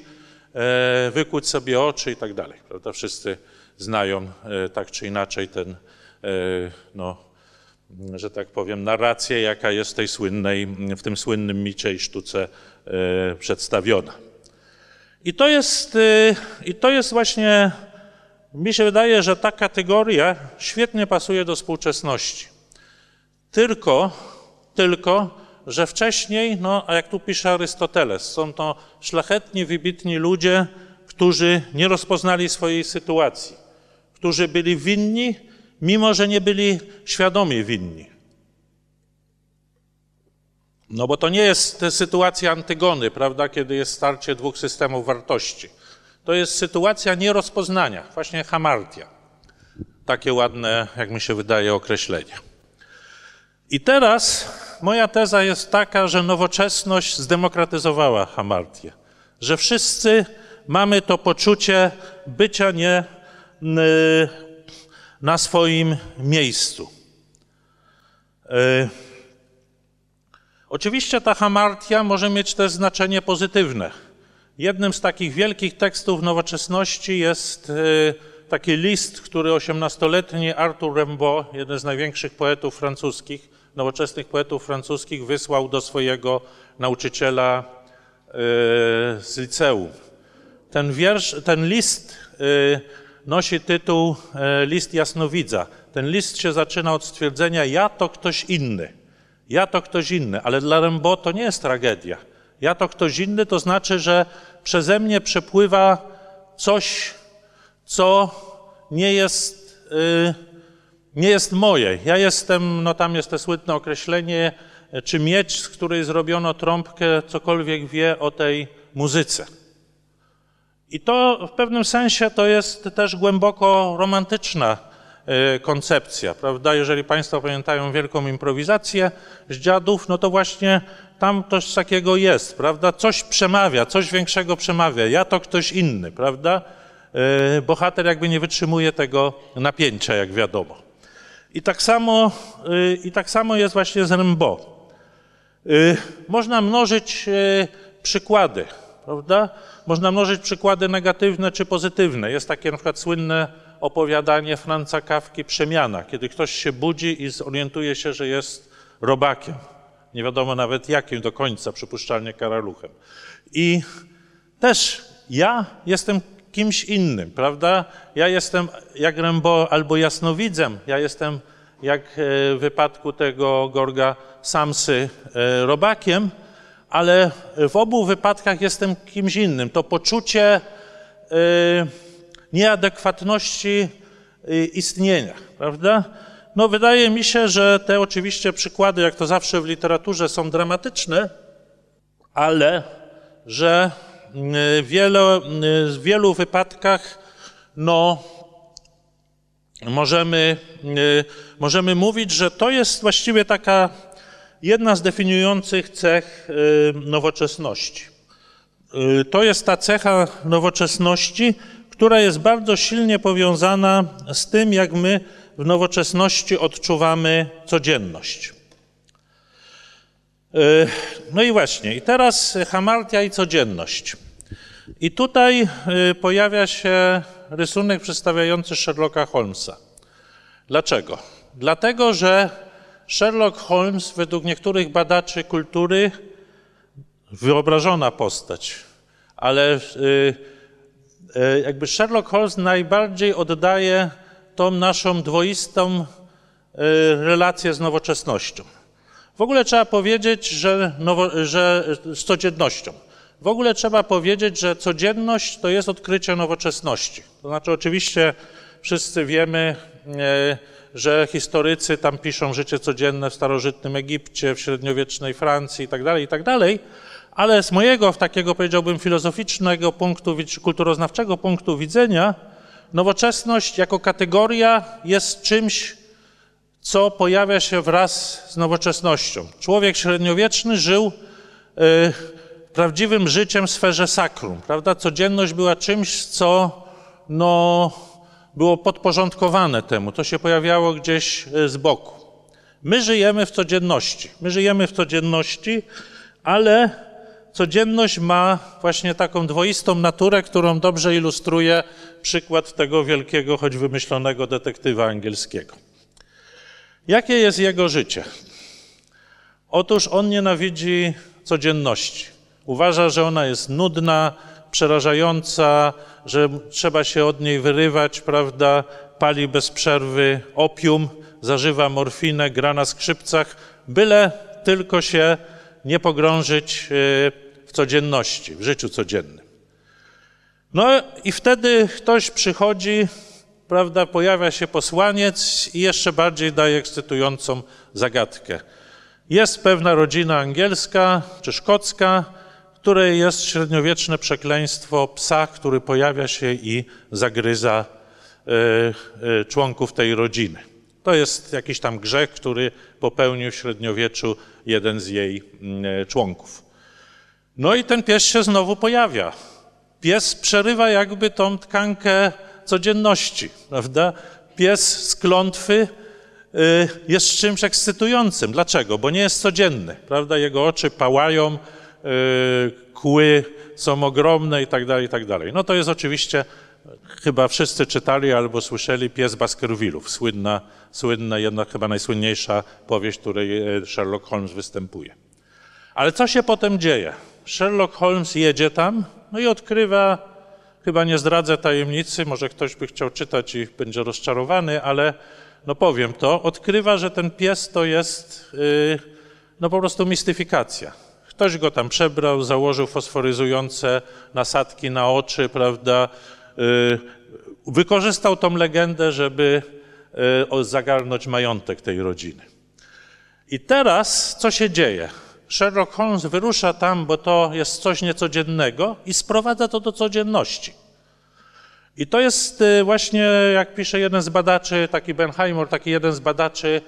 wykuć sobie oczy i tak dalej. Prawda? Wszyscy znają e, tak czy inaczej ten, e, no, że tak powiem, narrację, jaka jest w tej słynnej, w tym słynnym micie i sztuce przedstawiona. I to jest, i to jest właśnie, mi się wydaje, że ta kategoria świetnie pasuje do współczesności. Tylko, tylko, że wcześniej, no a jak tu pisze Arystoteles, są to szlachetni, wybitni ludzie, którzy nie rozpoznali swojej sytuacji, którzy byli winni, mimo że nie byli świadomie winni. No bo to nie jest sytuacja Antygony, prawda, kiedy jest starcie dwóch systemów wartości. To jest sytuacja nierozpoznania, właśnie hamartia. Takie ładne, jak mi się wydaje, określenie. I teraz moja teza jest taka, że nowoczesność zdemokratyzowała hamartię, że wszyscy mamy to poczucie bycia nie na swoim miejscu. Y, oczywiście ta hamartia może mieć też znaczenie pozytywne. Jednym z takich wielkich tekstów nowoczesności jest y, taki list, który 18-letni Arthur Rimbaud, jeden z największych poetów francuskich, nowoczesnych poetów francuskich, wysłał do swojego nauczyciela y, z liceum. Ten, wiersz, ten list nosi tytuł e, List Jasnowidza. Ten list się zaczyna od stwierdzenia ja to ktoś inny. Ja to ktoś inny, ale dla Rimbaud to nie jest tragedia. Ja to ktoś inny to znaczy, że przeze mnie przepływa coś, co nie jest, yy, nie jest moje. Ja jestem, no tam jest to słynne określenie, czy miecz, z której zrobiono trąbkę, cokolwiek wie o tej muzyce. I to w pewnym sensie to jest też głęboko romantyczna e, koncepcja, prawda? Jeżeli Państwo pamiętają wielką improwizację z dziadów, no to właśnie tam coś takiego jest, prawda? Coś przemawia, coś większego przemawia. Ja to ktoś inny, prawda? E, bohater jakby nie wytrzymuje tego napięcia, jak wiadomo. I tak samo, e, i tak samo jest właśnie z Rimbaud. Można mnożyć przykłady, prawda? Można mnożyć przykłady negatywne czy pozytywne. Jest takie na przykład słynne opowiadanie Franca Kawki Przemiana, kiedy ktoś się budzi i zorientuje się, że jest robakiem. Nie wiadomo nawet jakim do końca, przypuszczalnie karaluchem. I też ja jestem kimś innym, prawda? Ja jestem jak Rembo albo jasnowidzem, ja jestem jak e, w wypadku tego Gorga Samsy e, robakiem, ale w obu wypadkach jestem kimś innym. To poczucie y, nieadekwatności istnienia, prawda? No, wydaje mi się, że te oczywiście przykłady, jak to zawsze w literaturze, są dramatyczne, ale że wiele, w wielu wypadkach no, możemy, możemy mówić, że to jest właściwie taka jedna z definiujących cech y, nowoczesności. Y, to jest ta cecha nowoczesności, która jest bardzo silnie powiązana z tym, jak my w nowoczesności odczuwamy codzienność. Y, no i właśnie, i teraz hamartia i codzienność. I tutaj pojawia się rysunek przedstawiający Sherlocka Holmesa. Dlaczego? Dlatego, że Sherlock Holmes, według niektórych badaczy kultury, wyobrażona postać, ale y, jakby Sherlock Holmes najbardziej oddaje tą naszą dwoistą relację z nowoczesnością. W ogóle trzeba powiedzieć, że, nowo, że z codziennością. W ogóle trzeba powiedzieć, że codzienność to jest odkrycie nowoczesności. To znaczy, oczywiście wszyscy wiemy, że historycy tam piszą życie codzienne w starożytnym Egipcie, w średniowiecznej Francji itd., tak itd., tak ale z mojego, takiego powiedziałbym filozoficznego punktu, kulturoznawczego punktu widzenia, nowoczesność jako kategoria jest czymś, co pojawia się wraz z nowoczesnością. Człowiek średniowieczny żył y, prawdziwym życiem w sferze sakrum, prawda? Codzienność była czymś, co no, było podporządkowane temu, to się pojawiało gdzieś e, z boku. My żyjemy w codzienności. My żyjemy w codzienności, ale codzienność ma właśnie taką dwoistą naturę, którą dobrze ilustruje przykład tego wielkiego, choć wymyślonego detektywa angielskiego. Jakie jest jego życie? Otóż on nienawidzi codzienności. Uważa, że ona jest nudna, przerażająca, że trzeba się od niej wyrywać, prawda? Pali bez przerwy opium, zażywa morfinę, gra na skrzypcach, byle tylko się nie pogrążyć e, w codzienności, w życiu codziennym. No i wtedy ktoś przychodzi, prawda, pojawia się posłaniec i jeszcze bardziej daje ekscytującą zagadkę. Jest pewna rodzina angielska czy szkocka, której jest średniowieczne przekleństwo psa, który pojawia się i zagryza y, y, członków tej rodziny. To jest jakiś tam grzech, który popełnił w średniowieczu jeden z jej y, członków. No i ten pies się znowu pojawia. Pies przerywa jakby tą tkankę codzienności, prawda? Pies z klątwy y, jest czymś ekscytującym. Dlaczego? Bo nie jest codzienny, prawda? Jego oczy pałają, y, kły są ogromne i tak dalej, i tak dalej. No to jest oczywiście, chyba wszyscy czytali albo słyszeli, Pies Baskervillów, słynna, słynna, jedna chyba najsłynniejsza powieść, w której y, Sherlock Holmes występuje. Ale co się potem dzieje? Sherlock Holmes jedzie tam, no i odkrywa Chyba nie zdradzę tajemnicy, może ktoś by chciał czytać i będzie rozczarowany, ale no powiem to, odkrywa, że ten pies to jest yy, no po prostu mistyfikacja. Ktoś go tam przebrał, założył fosforyzujące nasadki na oczy, prawda? Yy, wykorzystał tą legendę, żeby yy, zagarnąć majątek tej rodziny. I teraz co się dzieje? Sherlock Holmes wyrusza tam, bo to jest coś niecodziennego i sprowadza to do codzienności. I to jest y, właśnie, jak pisze jeden z badaczy, taki Benheimer, taki jeden z badaczy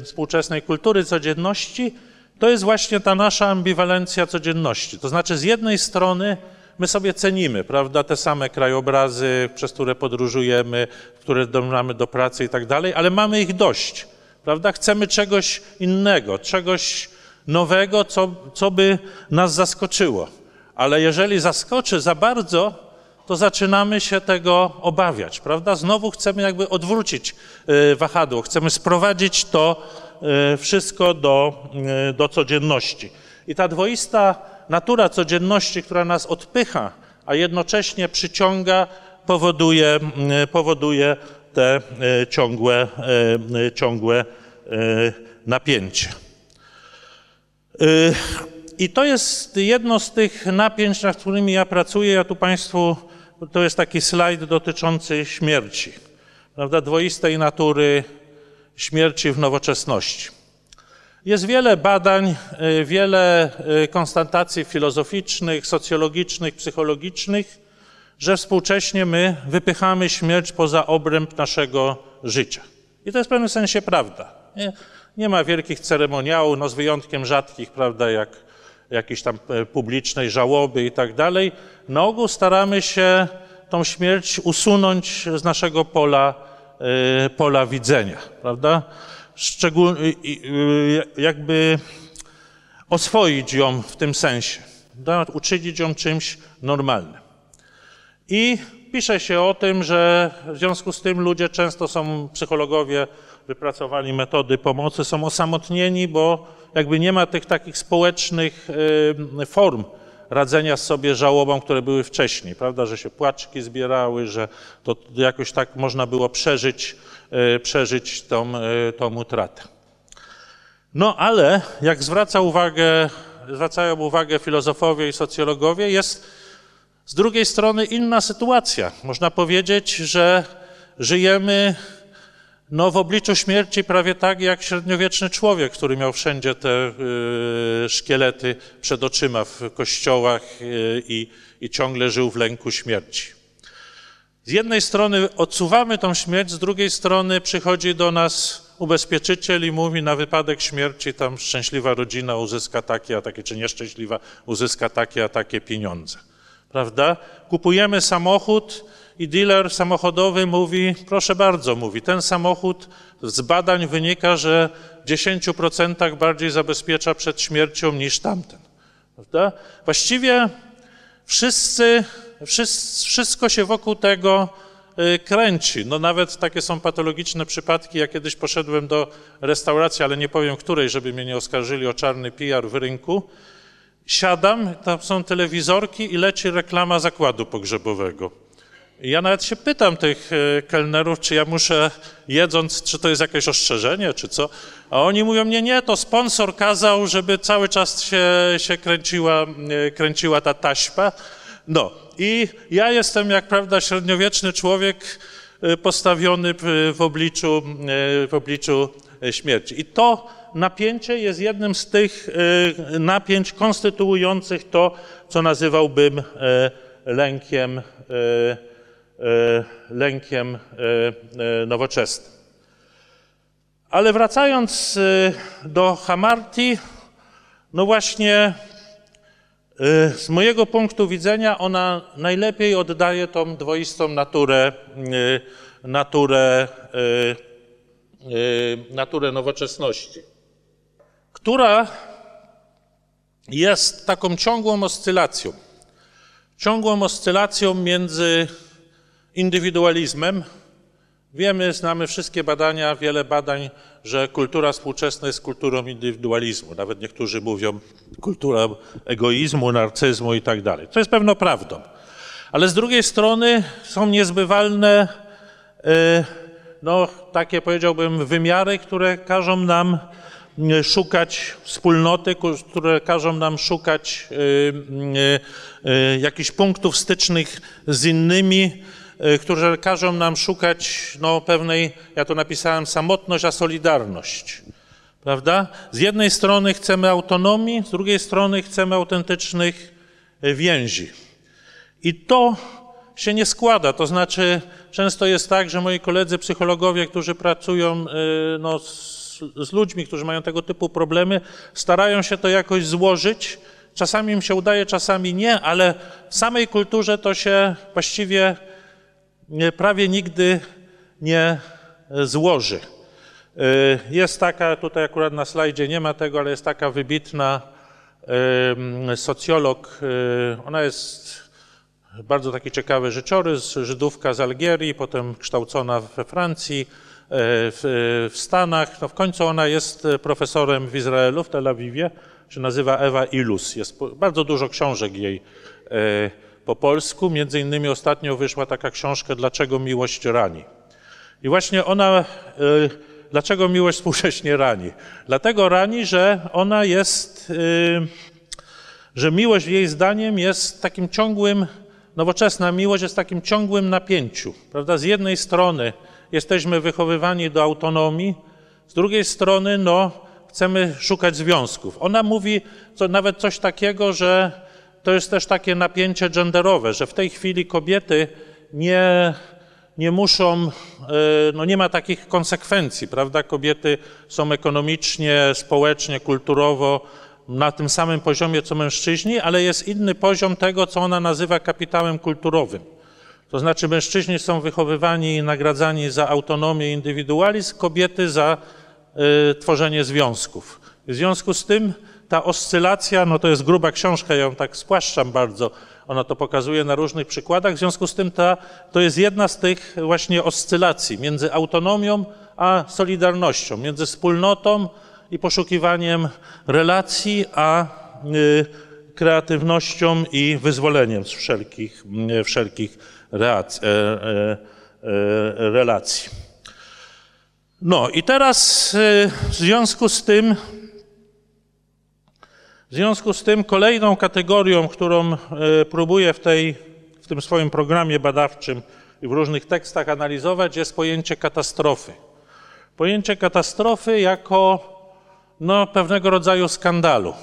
y, współczesnej kultury codzienności, to jest właśnie ta nasza ambiwalencja codzienności. To znaczy, z jednej strony my sobie cenimy, prawda, te same krajobrazy, przez które podróżujemy, które mamy do pracy i tak dalej, ale mamy ich dość, prawda? Chcemy czegoś innego, czegoś nowego, co, co by nas zaskoczyło. Ale jeżeli zaskoczy za bardzo, to zaczynamy się tego obawiać, prawda? Znowu chcemy jakby odwrócić y, wahadło, chcemy sprowadzić to y, wszystko do, y, do codzienności. I ta dwoista natura codzienności, która nas odpycha, a jednocześnie przyciąga, powoduje, powoduje te ciągłe, ciągłe napięcie. I to jest jedno z tych napięć, nad którymi ja pracuję. Ja tu Państwu, to jest taki slajd dotyczący śmierci, prawda, dwoistej natury śmierci w nowoczesności. Jest wiele badań, y, wiele y, konstatacji filozoficznych, socjologicznych, psychologicznych, że współcześnie my wypychamy śmierć poza obręb naszego życia. I to jest w pewnym sensie prawda. Nie, nie ma wielkich ceremoniałów, no z wyjątkiem rzadkich, prawda, jak jakiejś tam e, publicznej żałoby i tak dalej. Na ogół staramy się tą śmierć usunąć z naszego pola, e, pola widzenia, prawda? Szczególnie jakby oswoić ją w tym sensie, uczynić ją czymś normalnym. I pisze się o tym, że w związku z tym ludzie często są, psychologowie wypracowali metody pomocy, są osamotnieni, bo jakby nie ma tych takich społecznych y, form radzenia sobie żałobą, które były wcześniej, prawda, że się płaczki zbierały, że to jakoś tak można było przeżyć, y, przeżyć tą, y, tą utratę. No ale jak zwraca uwagę, zwracają uwagę filozofowie i socjologowie, jest z drugiej strony inna sytuacja. Można powiedzieć, że żyjemy no, w obliczu śmierci prawie tak jak średniowieczny człowiek, który miał wszędzie te y, szkielety przed oczyma w kościołach y, i, i ciągle żył w lęku śmierci. Z jednej strony odsuwamy tą śmierć, z drugiej strony przychodzi do nas ubezpieczyciel i mówi na wypadek śmierci tam szczęśliwa rodzina uzyska takie a takie, czy nieszczęśliwa uzyska takie a takie pieniądze. Prawda? Kupujemy samochód, i dealer samochodowy mówi, proszę bardzo, mówi, ten samochód z badań wynika, że w 10% bardziej zabezpiecza przed śmiercią niż tamten. Prawda? Właściwie wszyscy, wszystko się wokół tego y, kręci. No nawet takie są patologiczne przypadki. Ja kiedyś poszedłem do restauracji, ale nie powiem której, żeby mnie nie oskarżyli o czarny PR w rynku. Siadam, tam są telewizorki i leci reklama zakładu pogrzebowego. Ja nawet się pytam tych e, kelnerów, czy ja muszę jedząc, czy to jest jakieś ostrzeżenie, czy co. A oni mówią, nie, nie, to sponsor kazał, żeby cały czas się, się kręciła, e, kręciła ta taśma. No i ja jestem, jak prawda, średniowieczny człowiek e, postawiony w obliczu, w obliczu śmierci. I to napięcie jest jednym z tych napięć konstytuujących to, co nazywałbym lękiem lękiem e, e, nowoczesnym. Ale wracając do Hamarti, no właśnie z mojego punktu widzenia ona najlepiej oddaje tą dwoistą naturę, naturę, naturę nowoczesności, która jest taką ciągłą oscylacją. Ciągłą oscylacją między indywidualizmem. Wiemy, znamy wszystkie badania, wiele badań, że kultura współczesna jest kulturą indywidualizmu. Nawet niektórzy mówią kultura egoizmu, narcyzmu i tak dalej. To jest pewną prawdą. Ale z drugiej strony są niezbywalne, e, no takie powiedziałbym, wymiary, które każą nam e, szukać wspólnoty, które każą nam szukać e, jakichś punktów stycznych z innymi, Y, które każą nam szukać no, pewnej, ja to napisałem, samotność, a solidarność. Prawda? Z jednej strony chcemy autonomii, z drugiej strony chcemy autentycznych y, więzi. I to się nie składa. To znaczy, często jest tak, że moi koledzy psychologowie, którzy pracują y, no, z, z ludźmi, którzy mają tego typu problemy, starają się to jakoś złożyć. Czasami im się udaje, czasami nie, ale w samej kulturze to się właściwie prawie nigdy nie złoży. Y, jest taka, tutaj akurat na slajdzie nie ma tego, ale jest taka wybitna socjolog, y, ona jest bardzo taki ciekawy życiorys, Żydówka z Algierii, potem kształcona we Francji, w, w Stanach. No w końcu ona jest profesorem w Izraelu, w Tel Awiwie, się nazywa Ewa Ilus. Jest bardzo dużo książek jej po polsku. Między innymi ostatnio wyszła taka książka Dlaczego miłość rani. I właśnie ona, e, dlaczego miłość współcześnie rani? Dlatego rani, że ona jest, e, że miłość jej zdaniem jest takim ciągłym, nowoczesna miłość jest takim ciągłym napięciu. Prawda? Z jednej strony jesteśmy wychowywani do autonomii, z drugiej strony no, chcemy szukać związków. Ona mówi co, nawet coś takiego, że to jest też takie napięcie genderowe, że w tej chwili kobiety nie, nie muszą, e, no nie ma takich konsekwencji, prawda? Kobiety są ekonomicznie, społecznie, kulturowo na tym samym poziomie co mężczyźni, ale jest inny poziom tego, co ona nazywa kapitałem kulturowym. To znaczy mężczyźni są wychowywani i nagradzani za autonomię indywidualizm, kobiety za y, tworzenie związków. W związku z tym ta oscylacja, no to jest gruba książka, ja ją tak spłaszczam bardzo, ona to pokazuje na różnych przykładach, w związku z tym ta, to jest jedna z tych właśnie oscylacji między autonomią a solidarnością, między wspólnotą i poszukiwaniem relacji, a y, kreatywnością i wyzwoleniem z wszelkich, y, wszelkich reac, e, relacji. No i teraz y, w związku z tym w związku z tym kolejną kategorią, którą e, próbuję w, tej, w tym swoim programie badawczym i w różnych tekstach analizować, jest pojęcie katastrofy. Pojęcie katastrofy jako no, pewnego rodzaju skandalu.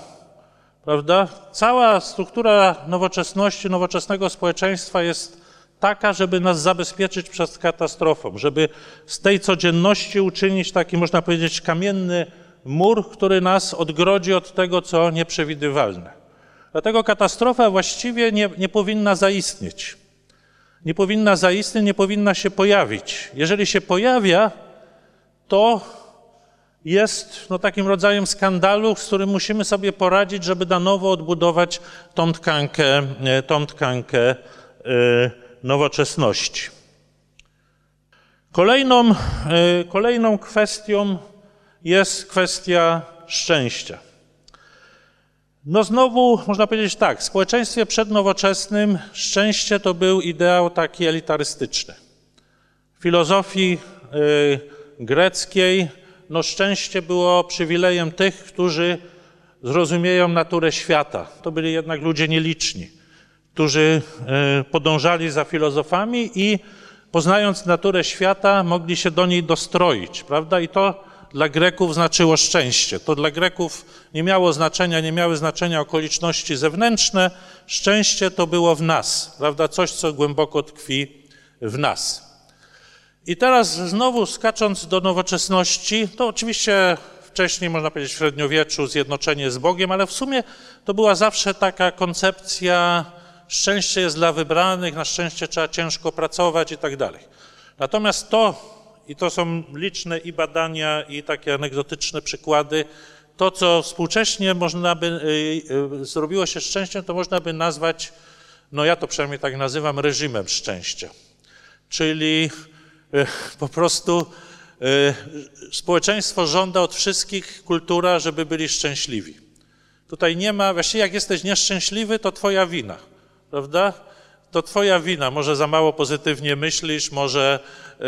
Prawda? Cała struktura nowoczesności, nowoczesnego społeczeństwa jest taka, żeby nas zabezpieczyć przed katastrofą, żeby z tej codzienności uczynić taki, można powiedzieć, kamienny mur, który nas odgrodzi od tego, co nieprzewidywalne. Dlatego katastrofa właściwie nie, nie powinna zaistnieć. Nie powinna zaistnieć, nie powinna się pojawić. Jeżeli się pojawia, to jest no, takim rodzajem skandalu, z którym musimy sobie poradzić, żeby na nowo odbudować tą tkankę, e, tą tkankę e, nowoczesności. Kolejną, e, kolejną kwestią jest kwestia szczęścia. No znowu można powiedzieć tak, w społeczeństwie przednowoczesnym szczęście to był ideał taki elitarystyczny. W filozofii y, greckiej no szczęście było przywilejem tych, którzy zrozumieją naturę świata. To byli jednak ludzie nieliczni, którzy y, podążali za filozofami i poznając naturę świata mogli się do niej dostroić, prawda? I to dla Greków znaczyło szczęście. To dla Greków nie miało znaczenia, nie miały znaczenia okoliczności zewnętrzne. Szczęście to było w nas, prawda? Coś, co głęboko tkwi w nas. I teraz znowu skacząc do nowoczesności, to oczywiście wcześniej, można powiedzieć, w średniowieczu zjednoczenie z Bogiem, ale w sumie to była zawsze taka koncepcja szczęście jest dla wybranych, na szczęście trzeba ciężko pracować i tak dalej. Natomiast to, i to są liczne i badania, i takie anegdotyczne przykłady. To, co współcześnie można by, y, y, zrobiło się szczęściem, to można by nazwać, no ja to przynajmniej tak nazywam, reżimem szczęścia. Czyli y, po prostu społeczeństwo żąda od wszystkich kultura, żeby byli szczęśliwi. Tutaj nie ma, właściwie jak jesteś nieszczęśliwy, to twoja wina, prawda? To twoja wina. Może za mało pozytywnie myślisz, może yy,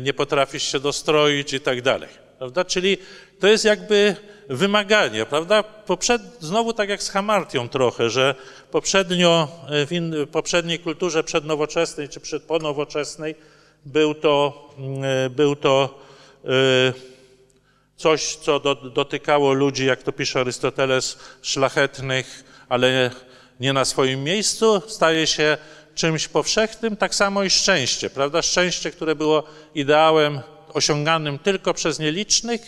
nie potrafisz się dostroić i tak dalej. Prawda? Czyli to jest jakby wymaganie, prawda? Poprzed, znowu tak jak z Hamartią trochę, że poprzednio w in, poprzedniej kulturze przednowoczesnej czy przedponowoczesnej był to, yy, był to coś, co do, dotykało ludzi, jak to pisze Arystoteles, szlachetnych, ale nie na swoim miejscu, staje się czymś powszechnym, tak samo i szczęście, prawda? Szczęście, które było ideałem osiąganym tylko przez nielicznych,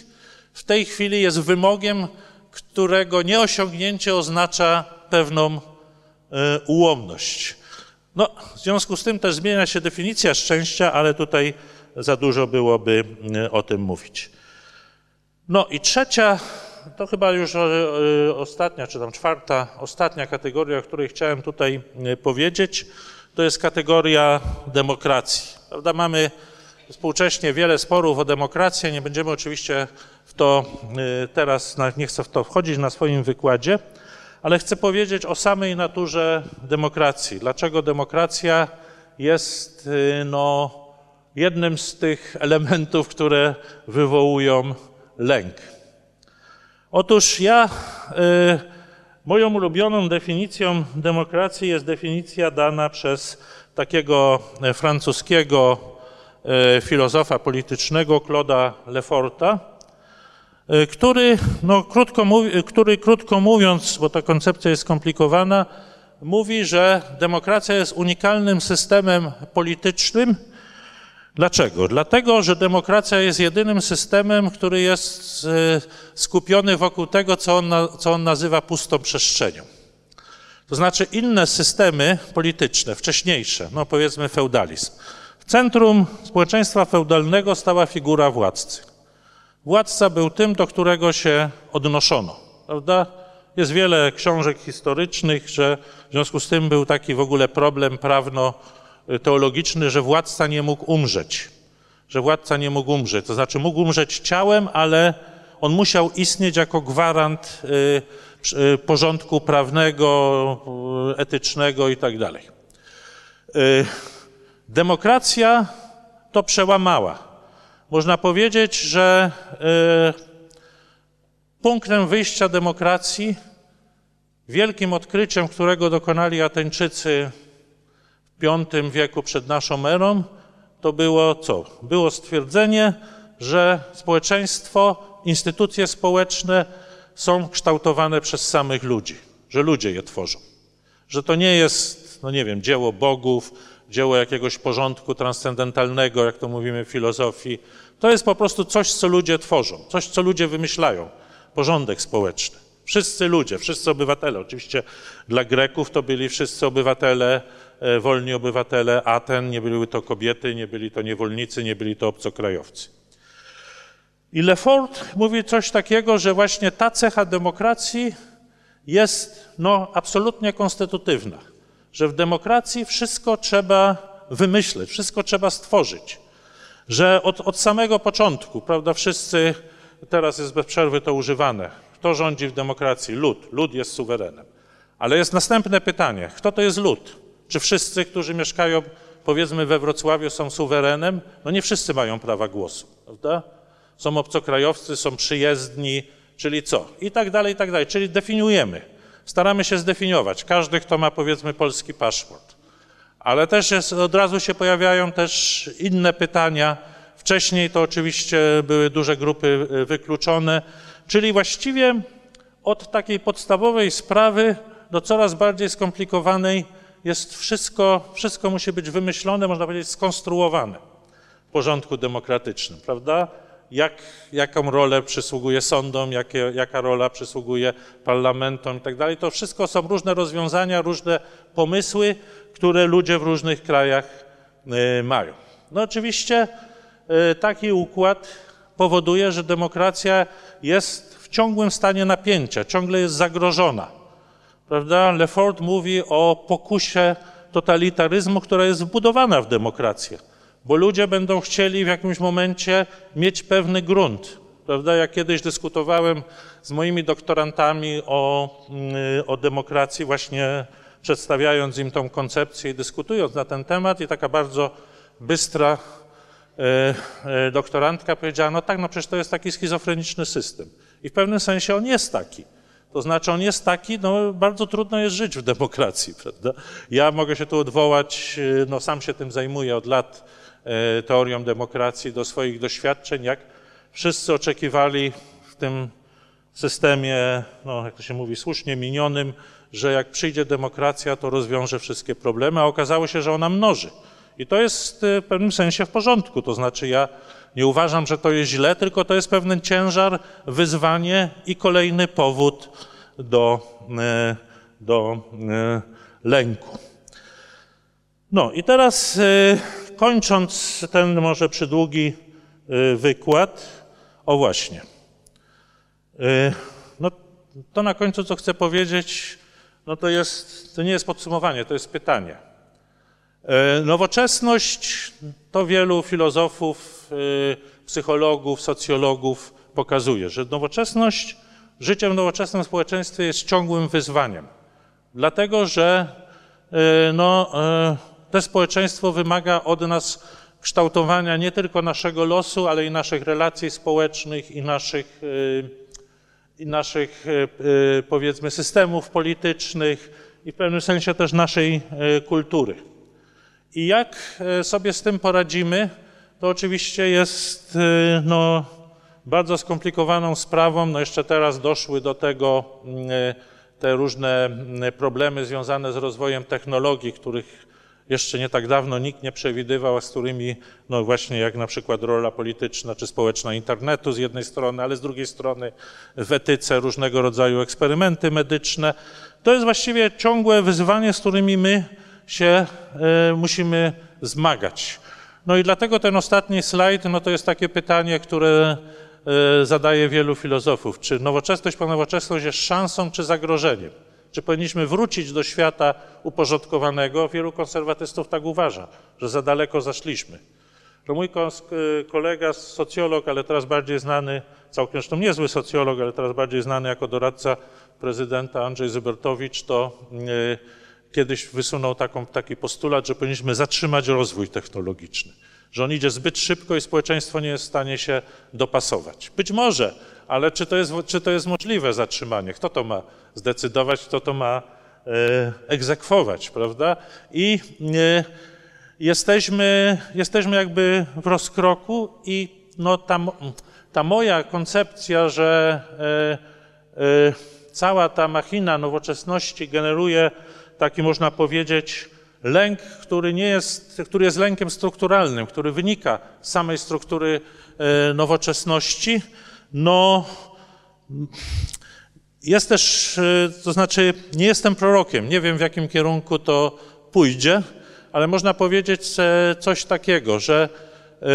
w tej chwili jest wymogiem, którego nieosiągnięcie oznacza pewną y, ułomność. No, w związku z tym też zmienia się definicja szczęścia, ale tutaj za dużo byłoby y, o tym mówić. No i trzecia to chyba już e, e, ostatnia, czy tam czwarta, ostatnia kategoria, o której chciałem tutaj e, powiedzieć, to jest kategoria demokracji. Prawda? Mamy współcześnie wiele sporów o demokrację, nie będziemy oczywiście w to teraz, nie chcę w to wchodzić na swoim wykładzie, ale chcę powiedzieć o samej naturze demokracji. Dlaczego demokracja jest no, jednym z tych elementów, które wywołują lęk. Otóż ja, y, moją ulubioną definicją demokracji jest definicja dana przez takiego e, francuskiego e, filozofa politycznego Claude'a Leforta, e, który, no, krótko który krótko mówiąc, bo ta koncepcja jest skomplikowana, mówi, że demokracja jest unikalnym systemem politycznym, Dlaczego? Dlatego, że demokracja jest jedynym systemem, który jest e, skupiony wokół tego, co on, co on nazywa pustą przestrzenią. To znaczy inne systemy polityczne, wcześniejsze, no powiedzmy feudalizm. W centrum społeczeństwa feudalnego stała figura władcy. Władca był tym, do którego się odnoszono, prawda? Jest wiele książek historycznych, że w związku z tym był taki w ogóle problem prawno teologiczny, że władca nie mógł umrzeć. Że władca nie mógł umrzeć. To znaczy mógł umrzeć ciałem, ale on musiał istnieć jako gwarant y, y, porządku prawnego, y, etycznego i tak. Demokracja to przełamała. Można powiedzieć, że punktem wyjścia demokracji, wielkim odkryciem, którego dokonali Ateńczycy V wieku przed naszą erą, to było co? Było stwierdzenie, że społeczeństwo, instytucje społeczne są kształtowane przez samych ludzi, że ludzie je tworzą. Że to nie jest, no nie wiem, dzieło bogów, dzieło jakiegoś porządku transcendentalnego, jak to mówimy w filozofii. To jest po prostu coś, co ludzie tworzą, coś, co ludzie wymyślają, porządek społeczny. Wszyscy ludzie, wszyscy obywatele. Oczywiście dla Greków to byli wszyscy obywatele wolni obywatele Aten, nie były to kobiety, nie byli to niewolnicy, nie byli to obcokrajowcy. I Lefort mówi coś takiego, że właśnie ta cecha demokracji jest no, absolutnie konstytutywna, że w demokracji wszystko trzeba wymyśleć, wszystko trzeba stworzyć, że od, od samego początku, prawda, wszyscy, teraz jest bez przerwy to używane, Kto rządzi w demokracji? Lud. Lud jest suwerenem. Ale jest następne pytanie. Kto to jest lud? Czy wszyscy, którzy mieszkają powiedzmy we Wrocławiu są suwerenem? No nie wszyscy mają prawa głosu, prawda? Są obcokrajowcy, są przyjezdni, czyli co? I tak dalej, i tak dalej. Czyli definiujemy. Staramy się zdefiniować. Każdy, kto ma powiedzmy polski paszport. Ale też jest, od razu się pojawiają też inne pytania. Wcześniej to oczywiście były duże grupy y, wykluczone, czyli właściwie od takiej podstawowej sprawy do coraz bardziej skomplikowanej jest wszystko, wszystko musi być wymyślone, można powiedzieć skonstruowane w porządku demokratycznym, prawda? Jak, jaką rolę przysługuje sądom, jakie, jaka rola przysługuje parlamentom i tak dalej. To wszystko są różne rozwiązania, różne pomysły, które ludzie w różnych krajach y, mają. No oczywiście y, taki układ powoduje, że demokracja jest w ciągłym stanie napięcia, ciągle jest zagrożona. Prawda? Lefort mówi o pokusie totalitaryzmu, która jest wbudowana w demokrację, bo ludzie będą chcieli w jakimś momencie mieć pewny grunt. Prawda? Ja kiedyś dyskutowałem z moimi doktorantami o, mm, o demokracji, właśnie przedstawiając im tą koncepcję i dyskutując na ten temat, i taka bardzo bystra e, e, doktorantka powiedziała: No tak, no przecież to jest taki schizofreniczny system. I w pewnym sensie on jest taki. To znaczy on jest taki, no bardzo trudno jest żyć w demokracji, prawda? Ja mogę się tu odwołać, e, no sam się tym zajmuję od lat, teorią demokracji, do swoich doświadczeń, jak wszyscy oczekiwali w tym systemie, no jak to się mówi, słusznie minionym, że jak przyjdzie demokracja, to rozwiąże wszystkie problemy, a okazało się, że ona mnoży. I to jest w pewnym sensie w porządku. To znaczy, ja nie uważam, że to jest źle, tylko to jest pewien ciężar, wyzwanie i kolejny powód do, e, do e, lęku. No i teraz e, kończąc ten może przydługi wykład, o właśnie. No to na końcu, co chcę powiedzieć, no to, jest, to nie jest podsumowanie, to jest pytanie. Nowoczesność to wielu filozofów, e, psychologów, socjologów pokazuje, że nowoczesność, życie w nowoczesnym społeczeństwie jest ciągłym wyzwaniem. Dlatego, że e, no, to społeczeństwo wymaga od nas kształtowania nie tylko naszego losu, ale i naszych relacji społecznych i naszych i naszych, powiedzmy, systemów politycznych i w pewnym sensie też naszej kultury. I jak sobie z tym poradzimy, to oczywiście jest no, bardzo skomplikowaną sprawą. No jeszcze teraz doszły do tego te różne problemy związane z rozwojem technologii, których jeszcze nie tak dawno nikt nie przewidywał, a z którymi, no właśnie jak na przykład rola polityczna czy społeczna internetu z jednej strony, ale z drugiej strony w etyce różnego rodzaju eksperymenty medyczne. To jest właściwie ciągłe wyzwanie, z którymi my się y, musimy zmagać. No i dlatego ten ostatni slajd, no to jest takie pytanie, które y, zadaje wielu filozofów. Czy nowoczesność po nowoczesność jest szansą czy zagrożeniem? Czy powinniśmy wrócić do świata uporządkowanego? Wielu konserwatystów tak uważa, że za daleko zaszliśmy. To mój kolega, socjolog, ale teraz bardziej znany, całkiem zresztą niezły socjolog, ale teraz bardziej znany jako doradca prezydenta Andrzej Zybertowicz, to kiedyś wysunął taką, taki postulat, że powinniśmy zatrzymać rozwój technologiczny, że on idzie zbyt szybko i społeczeństwo nie jest w stanie się dopasować. Być może ale czy to, jest, czy to jest możliwe zatrzymanie? Kto to ma zdecydować, kto to ma e, egzekwować, prawda? I e, jesteśmy, jesteśmy jakby w rozkroku i no, ta, ta moja koncepcja, że e, cała ta machina nowoczesności generuje taki, można powiedzieć, lęk, który, nie jest, który jest lękiem strukturalnym, który wynika z samej struktury nowoczesności, no, jest też, e, to znaczy, nie jestem prorokiem, nie wiem w jakim kierunku to pójdzie, ale można powiedzieć coś takiego, że e,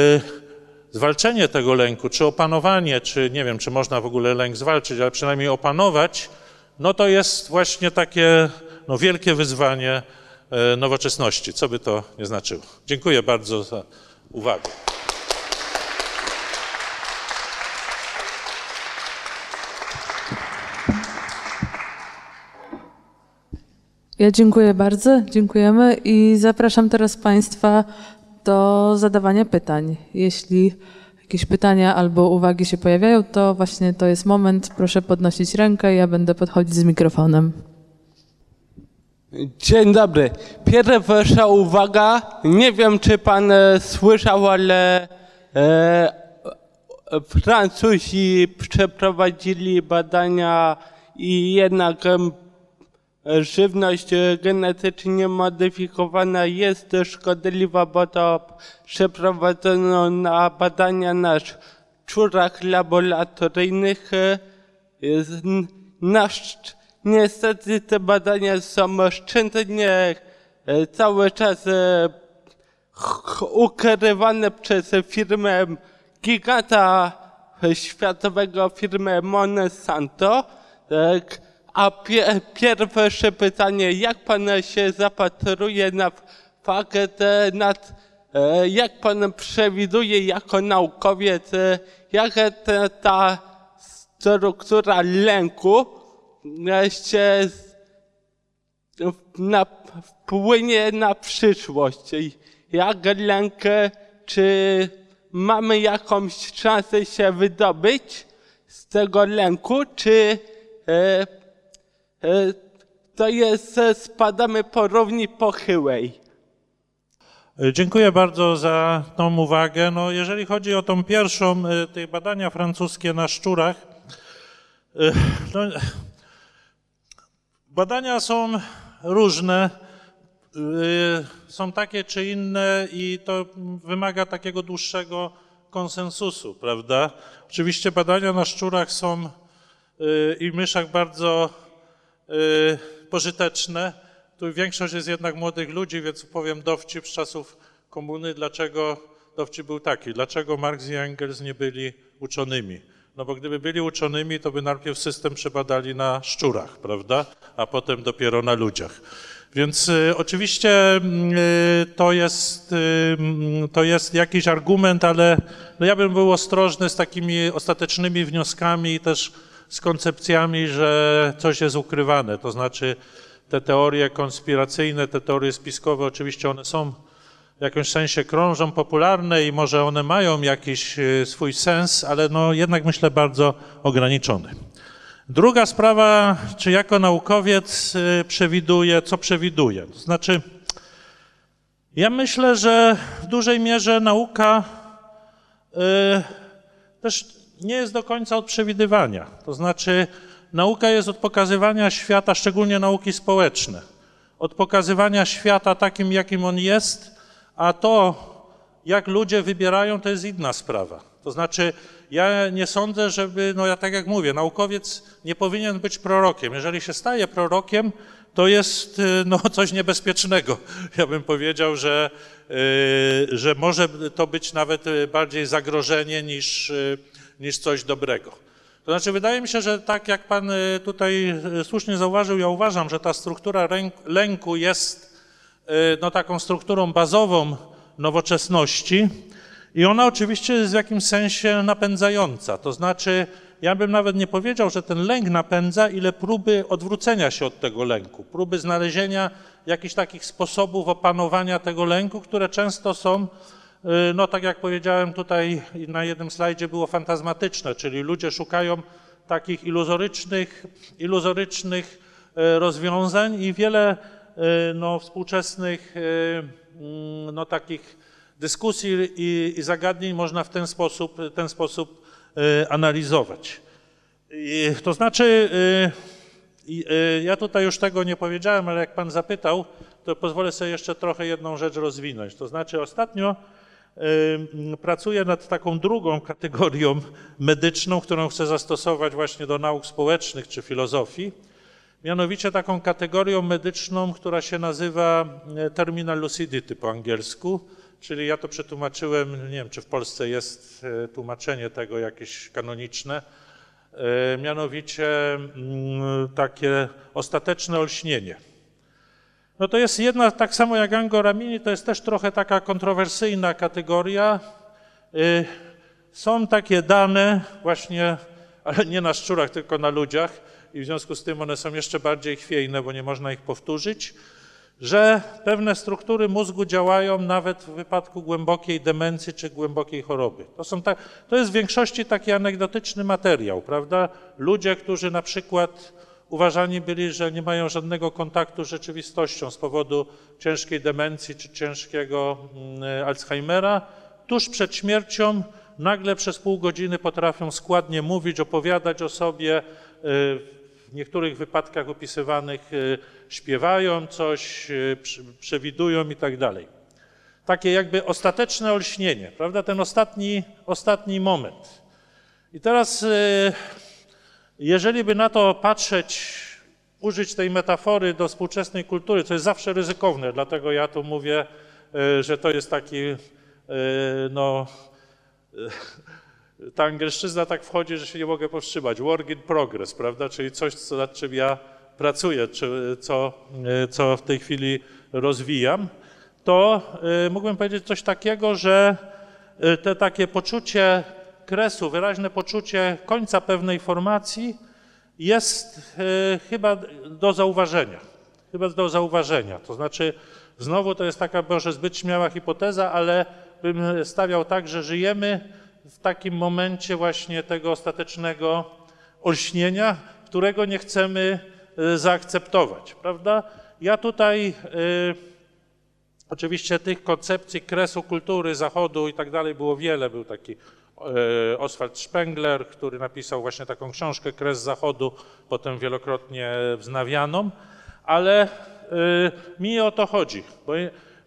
zwalczenie tego lęku, czy opanowanie, czy nie wiem, czy można w ogóle lęk zwalczyć, ale przynajmniej opanować, no to jest właśnie takie no, wielkie wyzwanie e, nowoczesności, co by to nie znaczyło. Dziękuję bardzo za uwagę. Ja dziękuję bardzo, dziękujemy i zapraszam teraz Państwa do zadawania pytań. Jeśli jakieś pytania albo uwagi się pojawiają, to właśnie to jest moment. Proszę podnosić rękę, ja będę podchodzić z mikrofonem. Dzień dobry. Pierwsza uwaga. Nie wiem, czy pan e, słyszał, ale e, Francuzi przeprowadzili badania i jednak em, żywność e, genetycznie modyfikowana jest szkodliwa, bo to przeprowadzono na badania na szczurach laboratoryjnych. e, z- Na szcz- niestety te badania są szczętnie e, cały czas e, ukrywane przez firmę giganta światowego, firmę Monsanto. Tak. A pie, pierwsze pytanie, jak pan się zapatruje na fakt, e, nad, e, jak pan przewiduje jako naukowiec, e, jak ta, struktura lęku e, się na, wpłynie na przyszłość. Jak lęk, czy mamy jakąś szansę się wydobyć z tego lęku, czy e, e, to jest, e, spadamy po równi pochyłej? E, Dziękuję bardzo za tą uwagę. No, jeżeli chodzi o tą pierwszą, e, te badania francuskie na szczurach, no, badania są różne, e, są takie czy inne i to wymaga takiego dłuższego konsensusu, prawda? Oczywiście badania na szczurach są e, i myszach bardzo e, pożyteczne. Tu większość jest jednak młodych ludzi, więc powiem dowcip z czasów komuny, dlaczego dowcip był taki, dlaczego Marx i Engels nie byli uczonymi. No bo gdyby byli uczonymi, to by najpierw system przebadali na szczurach, prawda, a potem dopiero na ludziach. Więc y, oczywiście mm, y, to jest, y, mm, to jest jakiś argument, ale no ja bym był ostrożny z takimi ostatecznymi wnioskami i też z koncepcjami, że coś jest ukrywane. To znaczy te teorie konspiracyjne, te teorie spiskowe, oczywiście one są w jakimś sensie krążą popularne i może one mają jakiś e, swój sens, ale no jednak myślę bardzo ograniczony. Druga sprawa, czy jako naukowiec e, przewiduję, co przewiduję? To znaczy, ja myślę, że w dużej mierze nauka e, też nie jest do końca od przewidywania. To znaczy, nauka jest od pokazywania świata, szczególnie nauki społeczne, od pokazywania świata takim, jakim on jest, a to, jak ludzie wybierają, to jest inna sprawa. To znaczy, ja nie sądzę, żeby, no ja tak jak mówię, naukowiec nie powinien być prorokiem. Jeżeli się staje prorokiem, to jest y, no, coś niebezpiecznego. Ja bym powiedział, że, y, że może to być nawet y, bardziej zagrożenie niż, niż coś dobrego. To znaczy, wydaje mi się, że tak jak Pan tutaj słusznie zauważył, ja uważam, że ta struktura lęku jest no, taką strukturą bazową nowoczesności i ona oczywiście jest w jakimś sensie napędzająca. To znaczy, ja bym nawet nie powiedział, że ten lęk napędza, ile próby odwrócenia się od tego lęku, próby znalezienia jakichś takich sposobów opanowania tego lęku, które często są, y, no tak jak powiedziałem tutaj na jednym slajdzie było fantazmatyczne, czyli ludzie szukają takich iluzorycznych, iluzorycznych y, rozwiązań i wiele y, no, współczesnych y, mm, no, takich dyskusji i, i zagadnień można w ten sposób, ten sposób y, analizować. I, to znaczy, y, y, ja tutaj już tego nie powiedziałem, ale jak Pan zapytał, to pozwolę sobie jeszcze trochę jedną rzecz rozwinąć. To znaczy, ostatnio y, pracuję nad taką drugą kategorią medyczną, którą chcę zastosować właśnie do nauk społecznych czy filozofii. Mianowicie taką kategorią medyczną, która się nazywa e, terminal lucidity po angielsku, czyli ja to przetłumaczyłem, nie wiem czy w Polsce jest e, tłumaczenie tego jakieś kanoniczne, e, mianowicie mm, takie ostateczne olśnienie. No to jest jedna, tak samo jak angoramini, to jest też trochę taka kontrowersyjna kategoria. Y, Są takie dane właśnie, ale nie na szczurach, tylko na ludziach, i w związku z tym one są jeszcze bardziej chwiejne, bo nie można ich powtórzyć, że pewne struktury mózgu działają nawet w wypadku głębokiej demencji czy głębokiej choroby. To, są to jest w większości taki anegdotyczny materiał, prawda? Ludzie, którzy na przykład uważani byli, że nie mają żadnego kontaktu z rzeczywistością z powodu ciężkiej demencji czy ciężkiego mm, Alzheimera, tuż przed śmiercią nagle przez pół godziny potrafią składnie mówić, opowiadać o sobie, y, w niektórych wypadkach opisywanych y, śpiewają coś, przy- przewidują i tak dalej. Takie jakby ostateczne olśnienie, prawda? Ten ostatni, ostatni moment. I teraz, y, jeżeli by na to patrzeć, użyć tej metafory do współczesnej kultury, co jest zawsze ryzykowne, dlatego ja tu mówię, że to jest taki, no, ta angielszczyzna tak wchodzi, że się nie mogę powstrzymać. Work in progress, prawda? Czyli coś, co, nad czym ja pracuję, czy co, y, co w tej chwili rozwijam, to y, mógłbym powiedzieć coś takiego, że y, te takie poczucie kresu, wyraźne poczucie końca pewnej formacji jest chyba do zauważenia. Chyba do zauważenia. To znaczy, znowu to jest taka może zbyt śmiała hipoteza, ale bym stawiał tak, że żyjemy w takim momencie właśnie tego ostatecznego olśnienia, którego nie chcemy y, zaakceptować, prawda? Ja tutaj y, Oczywiście tych koncepcji kresu kultury zachodu i tak dalej było wiele. Był taki e, Oswald Spengler, który napisał właśnie taką książkę Kres Zachodu, potem wielokrotnie wznawianą, ale e, mi o to chodzi, bo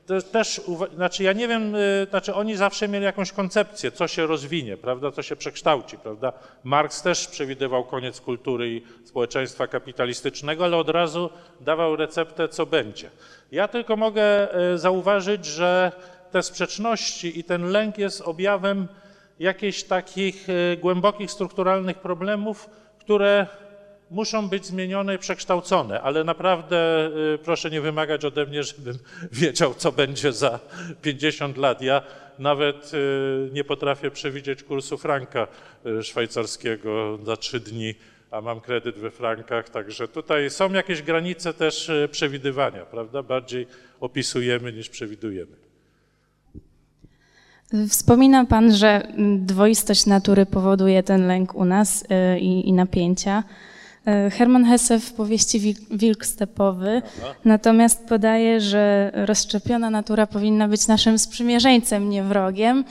to też, znaczy ja nie wiem, e, znaczy oni zawsze mieli jakąś koncepcję, co się rozwinie, prawda, co się przekształci, prawda. Marx też przewidywał koniec kultury i społeczeństwa kapitalistycznego, ale od razu dawał receptę, co będzie. Ja tylko mogę e, zauważyć, że te sprzeczności i ten lęk jest objawem jakichś takich e, głębokich strukturalnych problemów, które muszą być zmienione i przekształcone, ale naprawdę y, proszę nie wymagać ode mnie, żebym wiedział, co będzie za 50 lat. Ja nawet y, nie potrafię przewidzieć kursu franka y, szwajcarskiego za trzy dni, a mam kredyt we frankach, także tutaj są jakieś granice też przewidywania, prawda? Bardziej opisujemy niż przewidujemy. Wspomina Pan, że mm, dwoistość natury powoduje ten lęk u nas i, i napięcia. Y, Hermann Hesse w powieści Wil- Wilk Stepowy natomiast podaje, że rozszczepiona natura powinna być naszym sprzymierzeńcem, nie wrogiem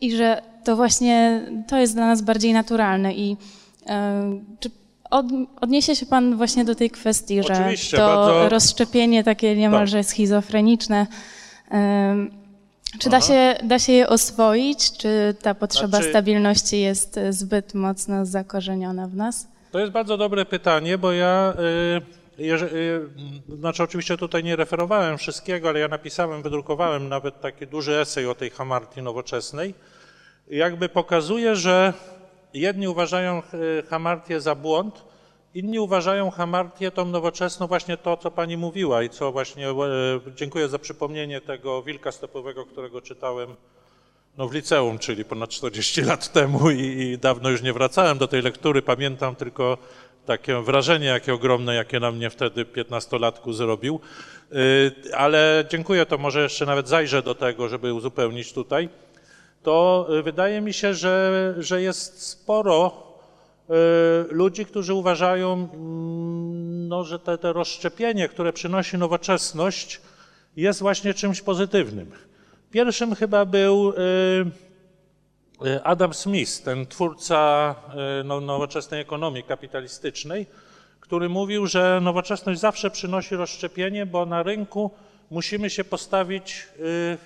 i że to właśnie to jest dla nas bardziej naturalne. I y, czy od, odniesie się Pan właśnie do tej kwestii, że Oczywiście, to bardzo- rozszczepienie takie niemalże schizofreniczne y, czy da się, da się je oswoić, czy ta potrzeba Znaczy- stabilności jest e, zbyt mocno zakorzeniona w nas? To jest bardzo dobre pytanie, bo ja, y, y, znaczy oczywiście tutaj nie referowałem wszystkiego, ale ja napisałem, wydrukowałem nawet taki duży esej o tej hamartii nowoczesnej. Jakby pokazuje, że jedni uważają y, hamartię za błąd, inni uważają hamartię tą nowoczesną właśnie to, co pani mówiła i co właśnie, dziękuję za przypomnienie tego wilka stepowego, którego czytałem no w liceum, czyli ponad 40 lat temu i, i dawno już nie wracałem do tej lektury. Pamiętam tylko takie wrażenie, jakie ogromne, jakie na mnie wtedy 15-latku zrobił. Y, Ale dziękuję, to może jeszcze nawet zajrzę do tego, żeby uzupełnić tutaj. To y, wydaje mi się, że, że jest sporo y, ludzi, którzy uważają, mm, no, że te, te rozszczepienie, które przynosi nowoczesność, jest właśnie czymś pozytywnym. Pierwszym chyba był y, y, Adam Smith, ten twórca y, no, nowoczesnej ekonomii kapitalistycznej, który mówił, że nowoczesność zawsze przynosi rozszczepienie, bo na rynku musimy się postawić w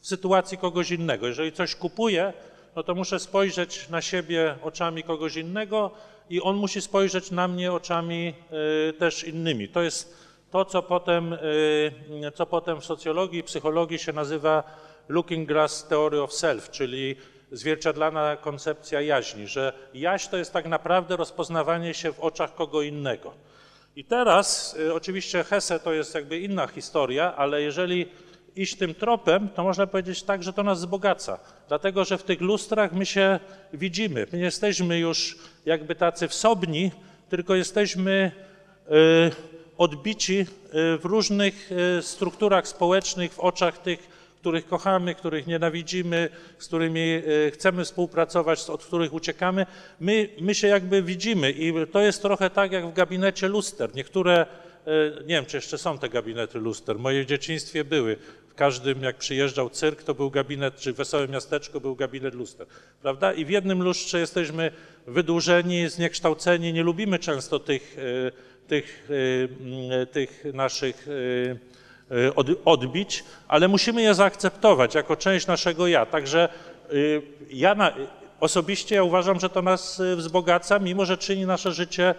sytuacji kogoś innego. Jeżeli coś kupuję, no to muszę spojrzeć na siebie oczami kogoś innego i on musi spojrzeć na mnie oczami też innymi. To jest to, co potem, y, co potem w socjologii i psychologii się nazywa looking glass theory of self, czyli zwierciadlana koncepcja jaźni, że jaźń to jest tak naprawdę rozpoznawanie się w oczach kogo innego. I teraz, y, oczywiście Hesse to jest jakby inna historia, ale jeżeli iść tym tropem, to można powiedzieć tak, że to nas wzbogaca. Dlatego, że w tych lustrach my się widzimy. My nie jesteśmy już jakby tacy wsobni, tylko jesteśmy y, odbici y, w różnych y, strukturach społecznych, w oczach tych, których kochamy, których nienawidzimy, z którymi y, chcemy współpracować, od których uciekamy. My, my się jakby widzimy i to jest trochę tak jak w gabinecie luster. Niektóre, nie wiem czy jeszcze są te gabinety luster, w moim dzieciństwie były. W każdym, jak przyjeżdżał cyrk, to był gabinet, czy Wesołe Miasteczko był gabinet luster, prawda? I w jednym lustrze jesteśmy wydłużeni, zniekształceni, nie lubimy często tych, tych, y, mm, tych naszych y, y, od- odbić, ale musimy je zaakceptować jako część naszego ja. Także y, ja na, osobiście ja uważam, że to nas y, wzbogaca, mimo że czyni nasze życie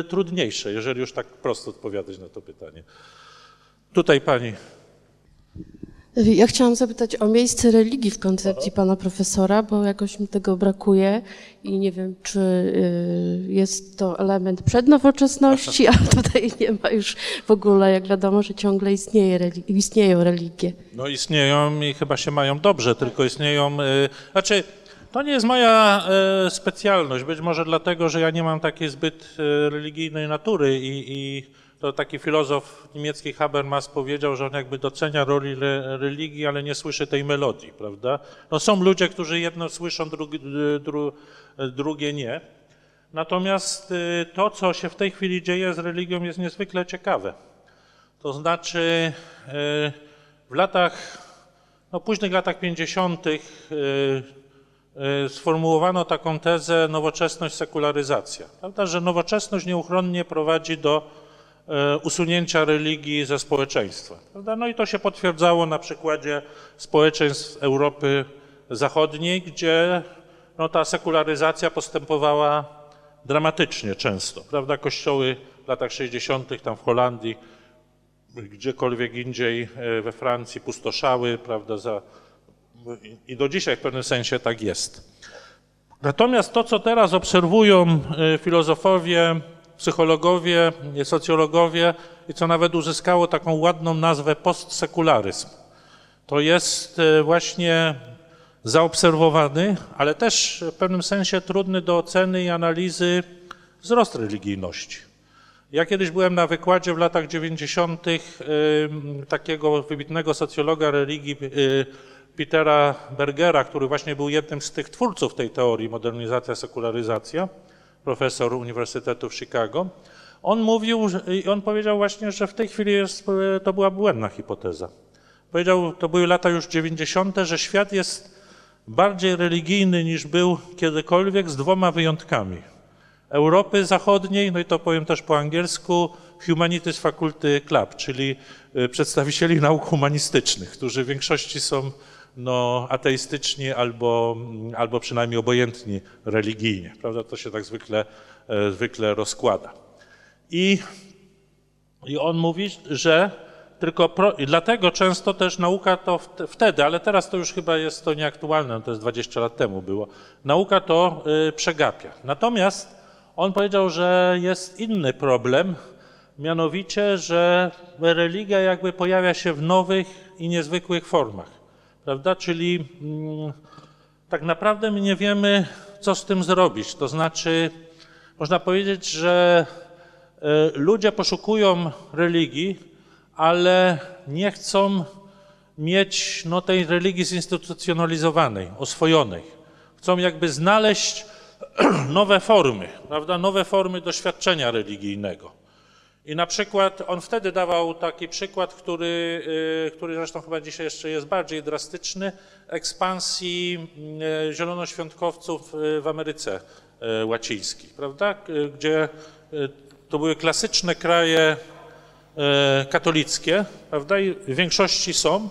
y, trudniejsze, jeżeli już tak prosto odpowiadać na to pytanie. Tutaj pani. Ja chciałam zapytać o miejsce religii w koncepcji pana profesora, bo jakoś mi tego brakuje i nie wiem, czy y, jest to element przednowoczesności, a tutaj nie ma już w ogóle, jak wiadomo, że ciągle istnieje, religi- istnieją religie. No istnieją i chyba się mają dobrze, tylko istnieją. Y, znaczy, to nie jest moja y, specjalność. Być może dlatego, że ja nie mam takiej zbyt religijnej natury i, i to taki filozof niemiecki Habermas powiedział, że on jakby docenia rolę re, religii, ale nie słyszy tej melodii, prawda? No są ludzie, którzy jedno słyszą, drugi, dru, drugie nie. Natomiast y, to, co się w tej chwili dzieje z religią, jest niezwykle ciekawe. To znaczy, y, w latach, no późnych latach 50. y, sformułowano taką tezę nowoczesność, sekularyzacja. Prawda, że nowoczesność nieuchronnie prowadzi do usunięcia religii ze społeczeństwa. Prawda? No i to się potwierdzało na przykładzie społeczeństw Europy Zachodniej, gdzie no, ta sekularyzacja postępowała dramatycznie często. Prawda? Kościoły w latach 60. tam w Holandii gdziekolwiek indziej e, we Francji pustoszały, prawda, za, i- i do dzisiaj w pewnym sensie tak jest. Natomiast to, co teraz obserwują e, filozofowie, psychologowie, e, socjologowie i co nawet uzyskało taką ładną nazwę postsekularyzm, to jest e, właśnie zaobserwowany, ale też w pewnym sensie trudny do oceny i analizy wzrost religijności. Ja kiedyś byłem na wykładzie w latach 90. ym, takiego wybitnego socjologa religii y, Petera Bergera, który właśnie był jednym z tych twórców tej teorii modernizacja, sekularyzacja, profesor Uniwersytetu w Chicago. On mówił i on powiedział właśnie, że w tej chwili jest, y, to była błędna hipoteza. Powiedział, to były lata już 90., że świat jest bardziej religijny niż był kiedykolwiek z dwoma wyjątkami. Europy Zachodniej, no i to powiem też po angielsku, Humanities Faculty Club, czyli y, przedstawicieli nauk humanistycznych, którzy w większości są no, ateistyczni albo, albo przynajmniej obojętni religijnie. Prawda? To się tak zwykle, e, zwykle rozkłada. I i on mówi, że tylko pro, dlatego często też nauka to wte- wtedy, ale teraz to już chyba jest to nieaktualne, no to jest 20 lat temu było. Nauka to y, przegapia. Natomiast on powiedział, że jest inny problem, mianowicie, że religia jakby pojawia się w nowych i niezwykłych formach. Prawda? Czyli mm, tak naprawdę my nie wiemy, co z tym zrobić. To znaczy, można powiedzieć, że e, ludzie poszukują religii, ale nie chcą mieć no, tej religii zinstytucjonalizowanej, oswojonej. Chcą jakby znaleźć nowe formy, prawda? nowe formy doświadczenia religijnego. I na przykład on wtedy dawał taki przykład, który, y, który zresztą chyba dzisiaj jeszcze jest bardziej drastyczny, ekspansji y, zielonoświątkowców y, w Ameryce Łacińskiej, prawda? Gdzie to były klasyczne kraje katolickie, prawda? I w większości są,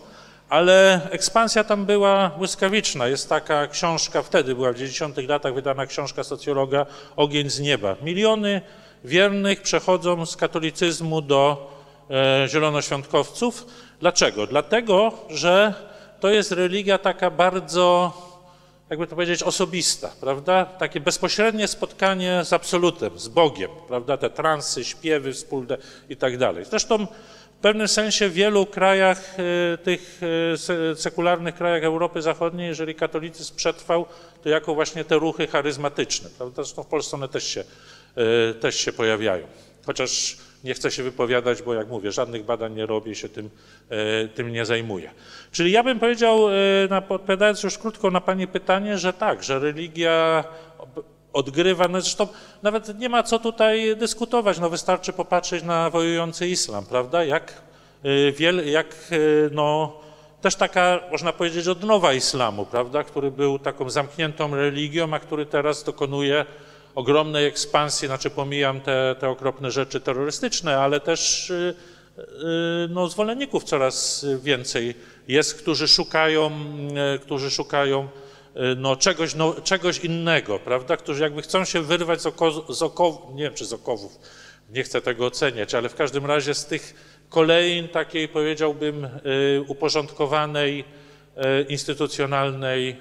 ale ekspansja tam była błyskawiczna. Jest taka książka, wtedy była w 90 latach wydana książka socjologa Ogień z nieba. Miliony wiernych przechodzą z katolicyzmu do e, zielonoświątkowców. Dlaczego? Dlatego, że to jest religia taka bardzo jakby to powiedzieć, osobista, prawda? Takie bezpośrednie spotkanie z absolutem, z Bogiem, prawda? Te transy, śpiewy wspólne i tak dalej. Zresztą w pewnym sensie w wielu krajach, e, tych e, se- sekularnych krajach Europy Zachodniej, jeżeli katolicyzm przetrwał, to jako właśnie te ruchy charyzmatyczne, prawda? Zresztą w Polsce one też się też się pojawiają. Chociaż nie chcę się wypowiadać, bo jak mówię, żadnych badań nie robię, się tym, e, tym nie zajmuję. Czyli ja bym powiedział, e, odpowiadając już krótko na Pani pytanie, że tak, że religia odgrywa, no zresztą nawet nie ma co tutaj dyskutować, no wystarczy popatrzeć na wojujący islam, prawda, jak, e, wiel, jak e, no, też taka, można powiedzieć, odnowa islamu, prawda, który był taką zamkniętą religią, a który teraz dokonuje ogromnej ekspansji, znaczy pomijam te, te okropne rzeczy terrorystyczne, ale też y, y, no, zwolenników coraz więcej jest, którzy szukają, y, którzy szukają no, czegoś, no, czegoś innego, prawda, którzy jakby chcą się wyrwać z, oko, z okowów, nie wiem czy z okowów, nie chcę tego oceniać, ale w każdym razie z tych kolejn takiej powiedziałbym uporządkowanej, instytucjonalnej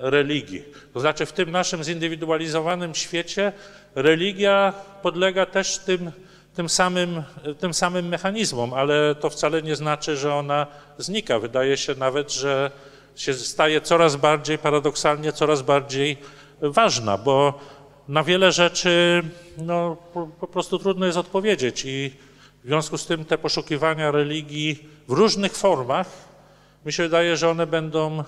religii. To znaczy w tym naszym zindywidualizowanym świecie religia podlega też tym, tym, samym, tym samym mechanizmom, ale to wcale nie znaczy, że ona znika. Wydaje się nawet, że się staje coraz bardziej, paradoksalnie coraz bardziej ważna, bo na wiele rzeczy no, po, po prostu trudno jest odpowiedzieć i w związku z tym te poszukiwania religii w różnych formach mi się wydaje, że one będą,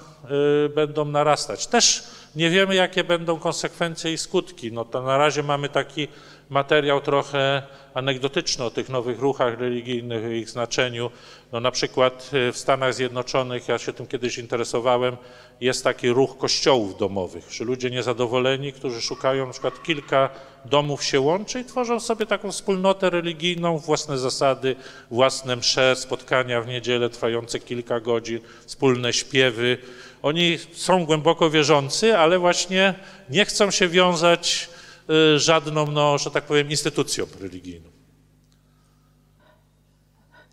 y, będą narastać. Też nie wiemy, jakie będą konsekwencje i skutki. No to na razie mamy taki materiał trochę anegdotyczny o tych nowych ruchach religijnych i ich znaczeniu. No na przykład y, w Stanach Zjednoczonych, ja się tym kiedyś interesowałem, jest taki ruch kościołów domowych, że ludzie niezadowoleni, którzy szukają na przykład kilka domów się łączy i tworzą sobie taką wspólnotę religijną, własne zasady, własne msze, spotkania w niedzielę trwające kilka godzin, wspólne śpiewy. Oni są głęboko wierzący, ale właśnie nie chcą się wiązać żadną, no, że tak powiem, instytucją religijną.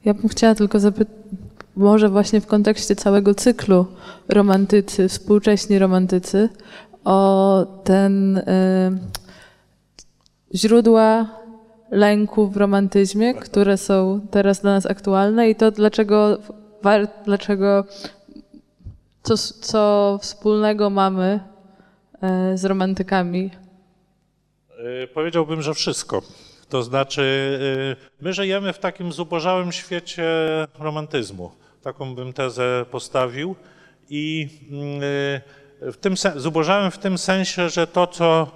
Ja bym chciała tylko zapytać, może właśnie w kontekście całego cyklu romantycy, współcześni romantycy, o ten y, źródła lęku w romantyzmie, które są teraz dla nas aktualne i to dlaczego, war, dlaczego co, co wspólnego mamy y, z romantykami. Y, Powiedziałbym, że wszystko. To znaczy, y, my żyjemy w takim zubożałym świecie romantyzmu. Taką bym tezę postawił. I y, w tym, zubożałym w tym sensie, że to, co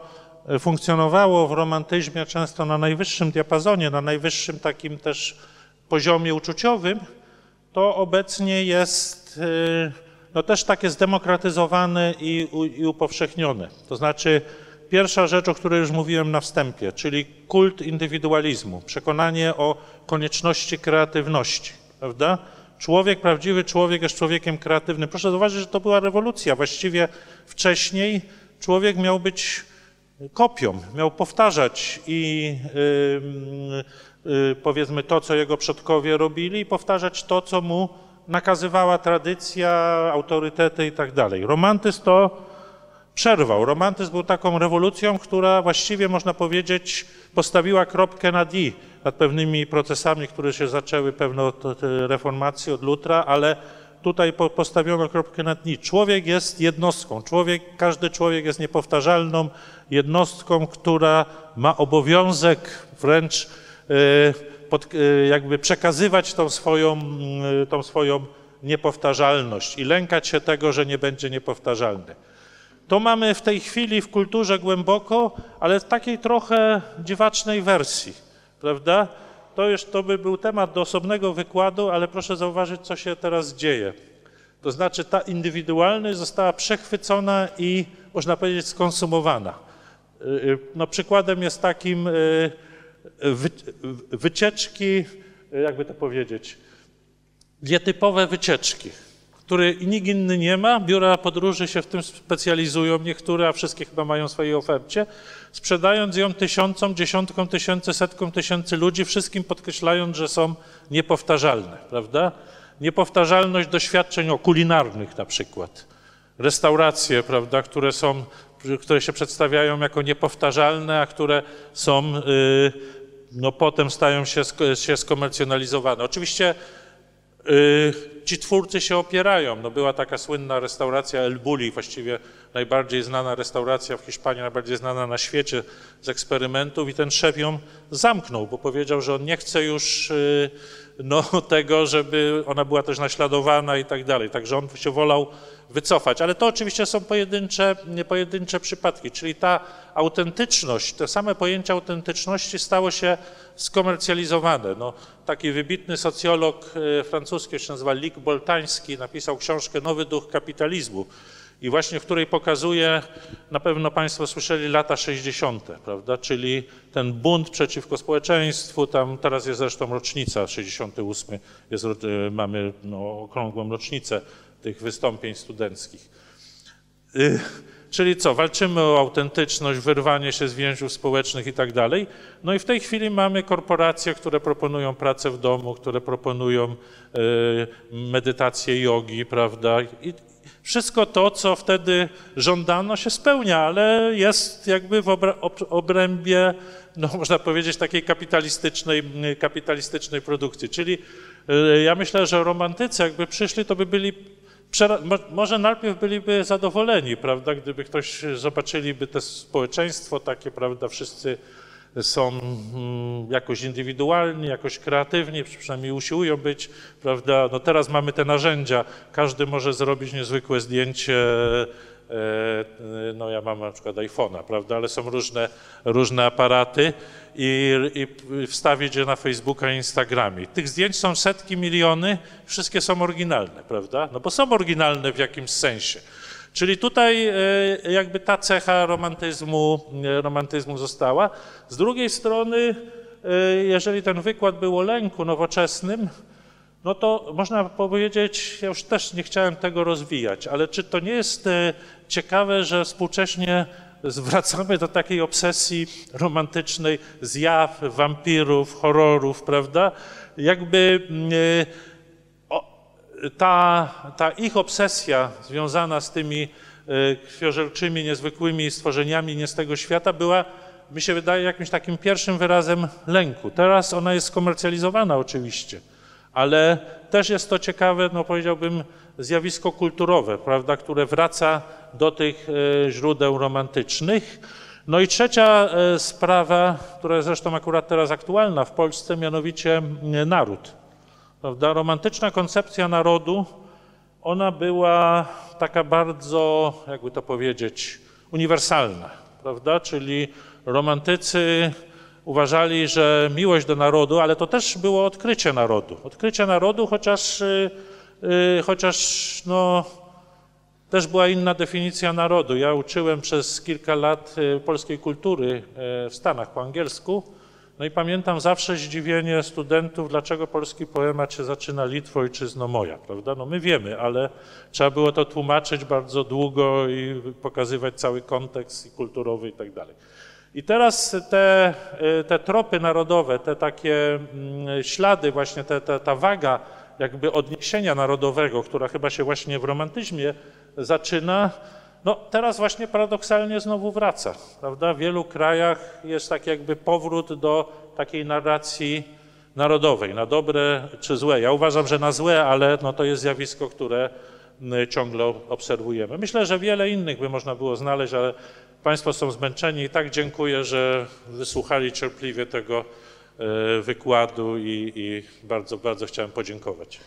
funkcjonowało w romantyzmie często na najwyższym diapazonie, na najwyższym takim też poziomie uczuciowym, to obecnie jest no też takie zdemokratyzowane i, i upowszechnione. To znaczy pierwsza rzecz, o której już mówiłem na wstępie, czyli kult indywidualizmu, przekonanie o konieczności kreatywności, prawda? Człowiek, prawdziwy człowiek jest człowiekiem kreatywnym. Proszę zauważyć, że to była rewolucja. Właściwie wcześniej człowiek miał być kopią, miał powtarzać i y, y, powiedzmy to, co jego przodkowie robili, i powtarzać to, co mu nakazywała tradycja, autorytety i tak dalej. Romantyzm to przerwał. Romantyzm był taką rewolucją, która właściwie można powiedzieć postawiła kropkę nad i nad pewnymi procesami, które się zaczęły pewno od od reformacji, od Lutra, ale tutaj po- postawiono kropkę nad i. Człowiek jest jednostką. Człowiek, każdy człowiek jest niepowtarzalną jednostką, która ma obowiązek wręcz e, pod, e, jakby przekazywać tą swoją, mm, tą swoją niepowtarzalność i lękać się tego, że nie będzie niepowtarzalny. To mamy w tej chwili w kulturze głęboko, ale w takiej trochę dziwacznej wersji, prawda? To, już, to by był temat do osobnego wykładu, ale proszę zauważyć, co się teraz dzieje. To znaczy ta indywidualność została przechwycona i można powiedzieć skonsumowana. Y, y, No, przykładem jest takim y, wy, wycieczki, jakby to powiedzieć, nietypowe wycieczki, które nikt inny nie ma. Biura podróży się w tym specjalizują, niektóre, a wszystkie chyba mają w swojej ofercie, sprzedając ją tysiącom, dziesiątkom tysięcy, setkom tysięcy ludzi, wszystkim podkreślając, że są niepowtarzalne, prawda? Niepowtarzalność doświadczeń o kulinarnych na przykład. Restauracje, prawda, które są, które się przedstawiają jako niepowtarzalne, a które są, y, no potem stają się, się skomercjonalizowane. Oczywiście Ci twórcy się opierają. No była taka słynna restauracja El Bulli, właściwie najbardziej znana restauracja w Hiszpanii, najbardziej znana na świecie z eksperymentów i ten szef ją zamknął, bo powiedział, że on nie chce już y, no, tego, żeby ona była też naśladowana i tak dalej. Także on się wolał wycofać. Ale to oczywiście są pojedyncze, pojedyncze przypadki, czyli ta autentyczność, to same pojęcie autentyczności stało się skomercjalizowane. No, taki wybitny socjolog e, francuski, się nazywa Lik Boltański, napisał książkę Nowy duch kapitalizmu i właśnie w której pokazuje, na pewno Państwo słyszeli lata 60., prawda, czyli ten bunt przeciwko społeczeństwu, tam teraz jest zresztą rocznica, 68, jest, e, mamy no, okrągłą rocznicę tych wystąpień studenckich. Y, Czyli co, walczymy o autentyczność, wyrwanie się z więźniów społecznych i tak dalej. No i w tej chwili mamy korporacje, które proponują pracę w domu, które proponują y, medytację jogi, prawda? I wszystko to, co wtedy żądano, się spełnia, ale jest jakby w obrębie, no można powiedzieć, takiej kapitalistycznej, kapitalistycznej produkcji. Czyli y, ja myślę, że romantycy jakby przyszli, to by byli może najpierw byliby zadowoleni, prawda, gdyby ktoś zobaczyliby to społeczeństwo takie, prawda, wszyscy są mm, jakoś indywidualni, jakoś kreatywni, przy- przynajmniej usiłują być, prawda, no teraz mamy te narzędzia, każdy może zrobić niezwykłe zdjęcie, e, e, no ja mam na przykład iPhone'a, prawda, ale są różne, różne aparaty i, i wstawić je na Facebooka i Instagramie. Tych zdjęć są setki, miliony, wszystkie są oryginalne, prawda? No bo są oryginalne w jakimś sensie. Czyli tutaj e, jakby ta cecha romantyzmu, e, romantyzmu została. Z drugiej strony, e, jeżeli ten wykład był o lęku nowoczesnym, no to można powiedzieć, ja już też nie chciałem tego rozwijać, ale czy to nie jest ciekawe, że współcześnie zwracamy do takiej obsesji romantycznej zjaw, wampirów, horrorów, prawda? Jakby mm, ta, ta ich obsesja związana z tymi e, krwiożerczymi, niezwykłymi stworzeniami nie z tego świata była, mi się wydaje, jakimś takim pierwszym wyrazem lęku. Teraz ona jest skomercjalizowana oczywiście, ale też jest to ciekawe, no powiedziałbym, zjawisko kulturowe, prawda, które wraca do tych e, źródeł romantycznych. No i trzecia e, sprawa, która jest zresztą akurat teraz aktualna w Polsce, mianowicie m, naród. Prawda? Romantyczna koncepcja narodu, ona była taka bardzo, jakby to powiedzieć, uniwersalna, prawda? Czyli romantycy uważali, że miłość do narodu, ale to też było odkrycie narodu. Odkrycie narodu, chociaż, y, y, chociaż no, też była inna definicja narodu. Ja uczyłem przez kilka lat y, polskiej kultury w Stanach po angielsku. No i pamiętam zawsze zdziwienie studentów, dlaczego polski poemat się zaczyna Litwo, ojczyzno moja, prawda? No my wiemy, ale trzeba było to tłumaczyć bardzo długo i pokazywać cały kontekst i kulturowy i tak dalej. I teraz te, y, te tropy narodowe, te takie mm, ślady, właśnie te, te, ta waga jakby odniesienia narodowego, która chyba się właśnie w romantyzmie zaczyna, no teraz właśnie paradoksalnie znowu wraca, prawda? W wielu krajach jest tak jakby powrót do takiej narracji narodowej, na dobre czy złe. Ja uważam, że na złe, ale no to jest zjawisko, które mm, ciągle obserwujemy. Myślę, że wiele innych by można było znaleźć, ale Państwo są zmęczeni i tak dziękuję, że wysłuchali cierpliwie tego e, wykładu i, i bardzo, bardzo chciałem podziękować.